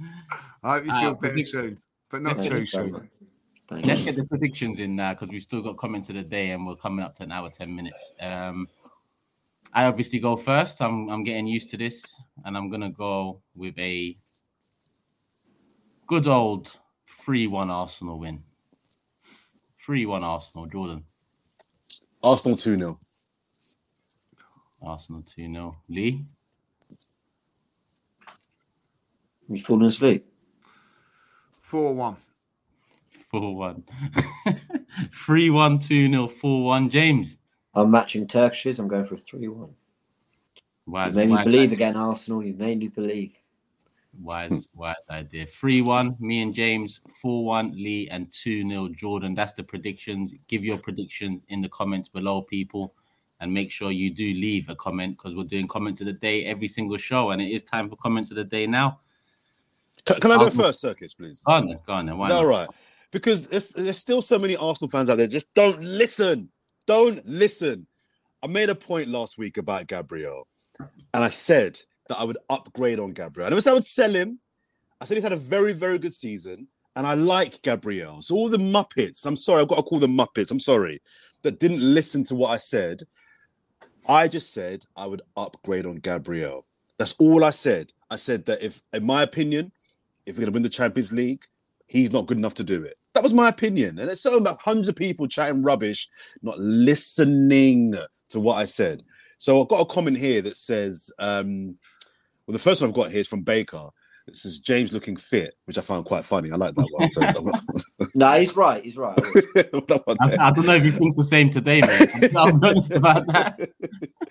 I hope you Uh, feel better predict- soon, but not too so soon. Let's get the predictions in now because we've still got comments of the day and we're coming up to an hour, 10 minutes. Um, I obviously go first. I'm I'm getting used to this, and I'm gonna go with a good old three-one Arsenal win. Three-one Arsenal. Jordan. Arsenal 2 0. Arsenal two 0 Lee. You falling asleep? 4 1. Four one. [LAUGHS] Three one two 0 four one. James. I'm matching Turkishes. I'm going for a 3 1. Why You made me believe that- again, Arsenal. You made me believe. Wise, wise idea. 3 1, me and James, 4 1, Lee, and 2 0, Jordan. That's the predictions. Give your predictions in the comments below, people. And make sure you do leave a comment because we're doing comments of the day every single show. And it is time for comments of the day now. Can, can I go Um, first, Circus, please? Go on then, go on then. Why Is that not? all right? Because there's, there's still so many Arsenal fans out there. Just don't listen. Don't listen. I made a point last week about Gabriel, and I said that I would upgrade on Gabriel. I said I would sell him. I said he's had a very, very good season, and I like Gabriel. So all the Muppets, I'm sorry, I've got to call them Muppets. I'm sorry that didn't listen to what I said. I just said I would upgrade on Gabriel. That's all I said. I said that if, in my opinion, if we're going to win the Champions League, he's not good enough to do it. That was my opinion. And there's so about hundreds of people chatting rubbish, not listening to what I said. So I've got a comment here that says, um, well, the first one I've got here is from Baker. It says James looking fit, which I found quite funny. I like that one. So [LAUGHS] No, he's right. He's right. I [LAUGHS] will. that one I, don't know if he thinks the same today, man. I'll be honest about that.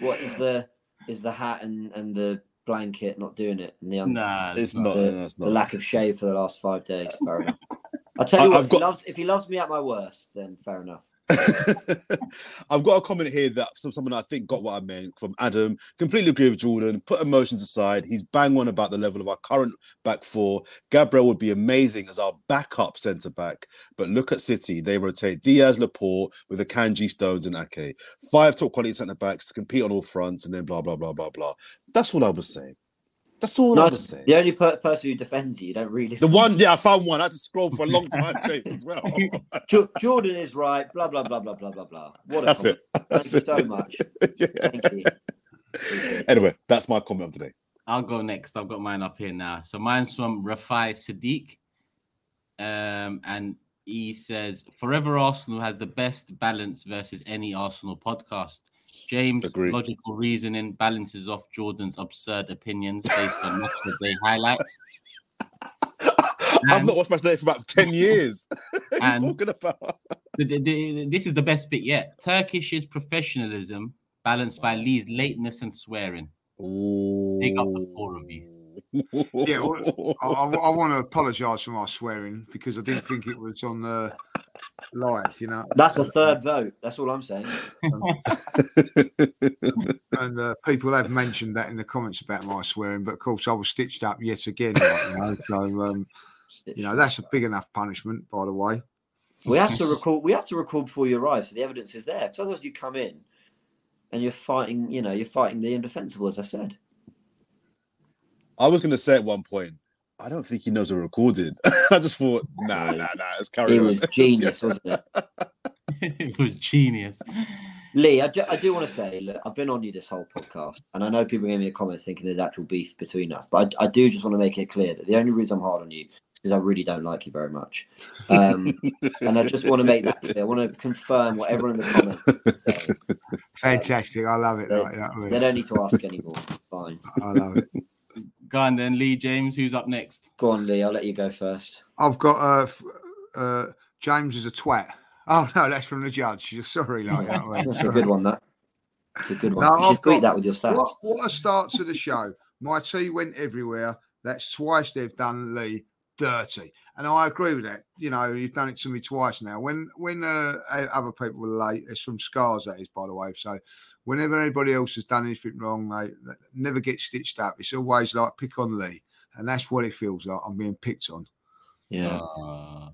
what is the is the hat and, and the blanket not doing it? And the un- Nah, It's not. the, no, it's the lack of shave for the last five days. Fair enough. I'll tell you I- what. If he, loves, if he loves me at my worst, then fair enough. [LAUGHS] I've got a comment here that some someone I think got what I meant from Adam. Completely agree with Jordan. Put emotions aside. He's bang on about the level of our current back four. Gabriel would be amazing as our backup centre back. But look at City. They rotate Dias, Laporte with the Kanji, Stones, and Ake. Five top quality centre backs to compete on all fronts, and then blah blah blah blah blah. That's what I was saying. That's all I was Nice. saying. The only per- person who defends you, you don't read. The one, yeah, I found one. I had to scroll for a long time, James, as well. [LAUGHS] Jordan is right. Blah blah blah blah blah blah blah. What a That's comment. it. Thank That's you so much. [LAUGHS] Yeah. Thank you. Appreciate it. Anyway, that's my comment of the day. I'll go next. I've got mine up here now. So mine's from Rafai Sadiq. Um, and he says, Forever Arsenal has the best balance versus any Arsenal podcast. James' Agreed. logical reasoning balances off Jordan's absurd opinions based on match of the day highlights. I've not watched Match of the Day for about 10 years. [LAUGHS] what are you And- talking about? The- the- the- this is the best bit yet. Turkish's professionalism balanced by Lee's lateness and swearing. Big up the four of you. Yeah, well, I, I, want to apologise for my swearing because I didn't think it was on the live, you know. That's a third vote. That's all I'm saying. [LAUGHS] And uh, people have mentioned that in the comments about my swearing, but of course I was stitched up yet again. like, you know, so um, you know that's a big enough punishment, by the way. We have to record. We have to record before you arrive, so the evidence is there. Because otherwise, you come in and you're fighting. You know, you're fighting the indefensible, as I said. I was going to say at one point, I don't think he knows we're recorded. [LAUGHS] I just thought, nah, nah, nah, let's carry It on. was genius, wasn't it? [LAUGHS] [LAUGHS] it was genius. Lee, I do, I do want to say, look, I've been on you this whole podcast, and I know people gave me a comment thinking there's actual beef between us, but I, I do just want to make it clear that the only reason I'm hard on you is I really don't like you very much. Um, and I just want to make that clear. I want to confirm what everyone in the comments said. Fantastic, I love it. They- Like that, They don't need to ask anymore. It's fine. I love it. Go on then, Lee James. Who's up next? Go on, Lee. I'll let you go first. I've got uh, f- uh, James is a twat. Oh no, that's from the judge. You're sorry, like that. mate. That's a good one. That. It's a good one. No, you should got- that with your stats. What, what a start to the show. My tea went everywhere. That's twice they've done Lee dirty. And I agree with that. You know, you've done it to me twice now. When when uh, other people are late, it's from scars, that is, by the way. So whenever anybody else has done anything wrong, they, they never get stitched up. It's always like pick on Lee. And that's what it feels like. I'm being picked on. Yeah. Uh,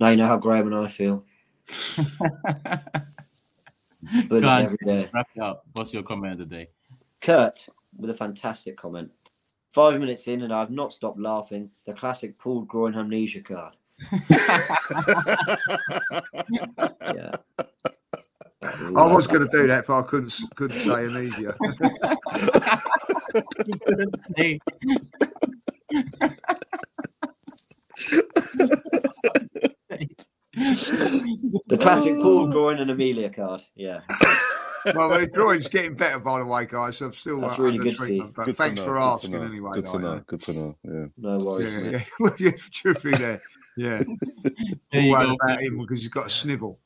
Now you know how Graham and I feel. Bullied Go on, every day. wrap it up. What's your comment of the day? Kurt with a fantastic comment. Five minutes in, and I've not stopped laughing. The classic pulled groin amnesia card. [LAUGHS] Yeah. I was going to do that, but I couldn't couldn't say Anesia. couldn't say. The classic Paul drawing an Amelia card. Yeah. well, the drawing's getting better, by the way, guys. So I'm still That's uh, really under good for you. but Good thanks know, for good asking know, anyway. Good to like, know. Good to know. Yeah. No worries. Yeah, yeah, [LAUGHS] yeah, truthfully there. Yeah, [LAUGHS] There you all go. about him because he's got a snivel.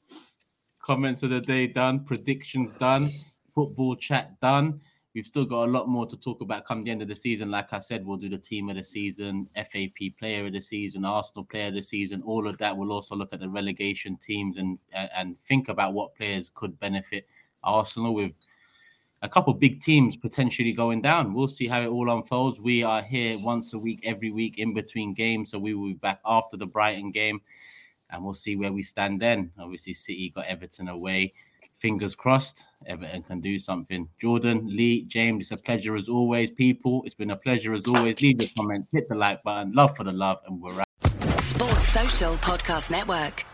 Comments of the day done, predictions done, football chat done. We've still got a lot more to talk about come the end of the season. Like I said, we'll do the team of the season, FAP player of the season, Arsenal player of the season, all of that. We'll also look at the relegation teams and and think about what players could benefit Arsenal with a couple big teams potentially going down. We'll see how it all unfolds. We are here once a week, every week in between games. So we will be back after the Brighton game and we'll see where we stand then. Obviously, City got Everton away. Fingers crossed, Everton can do something. Jordan, Lee, James, it's a pleasure as always. People, it's been a pleasure as always. Leave your comments, hit the like button, love for the love, and we're out. Sports Social Podcast Network.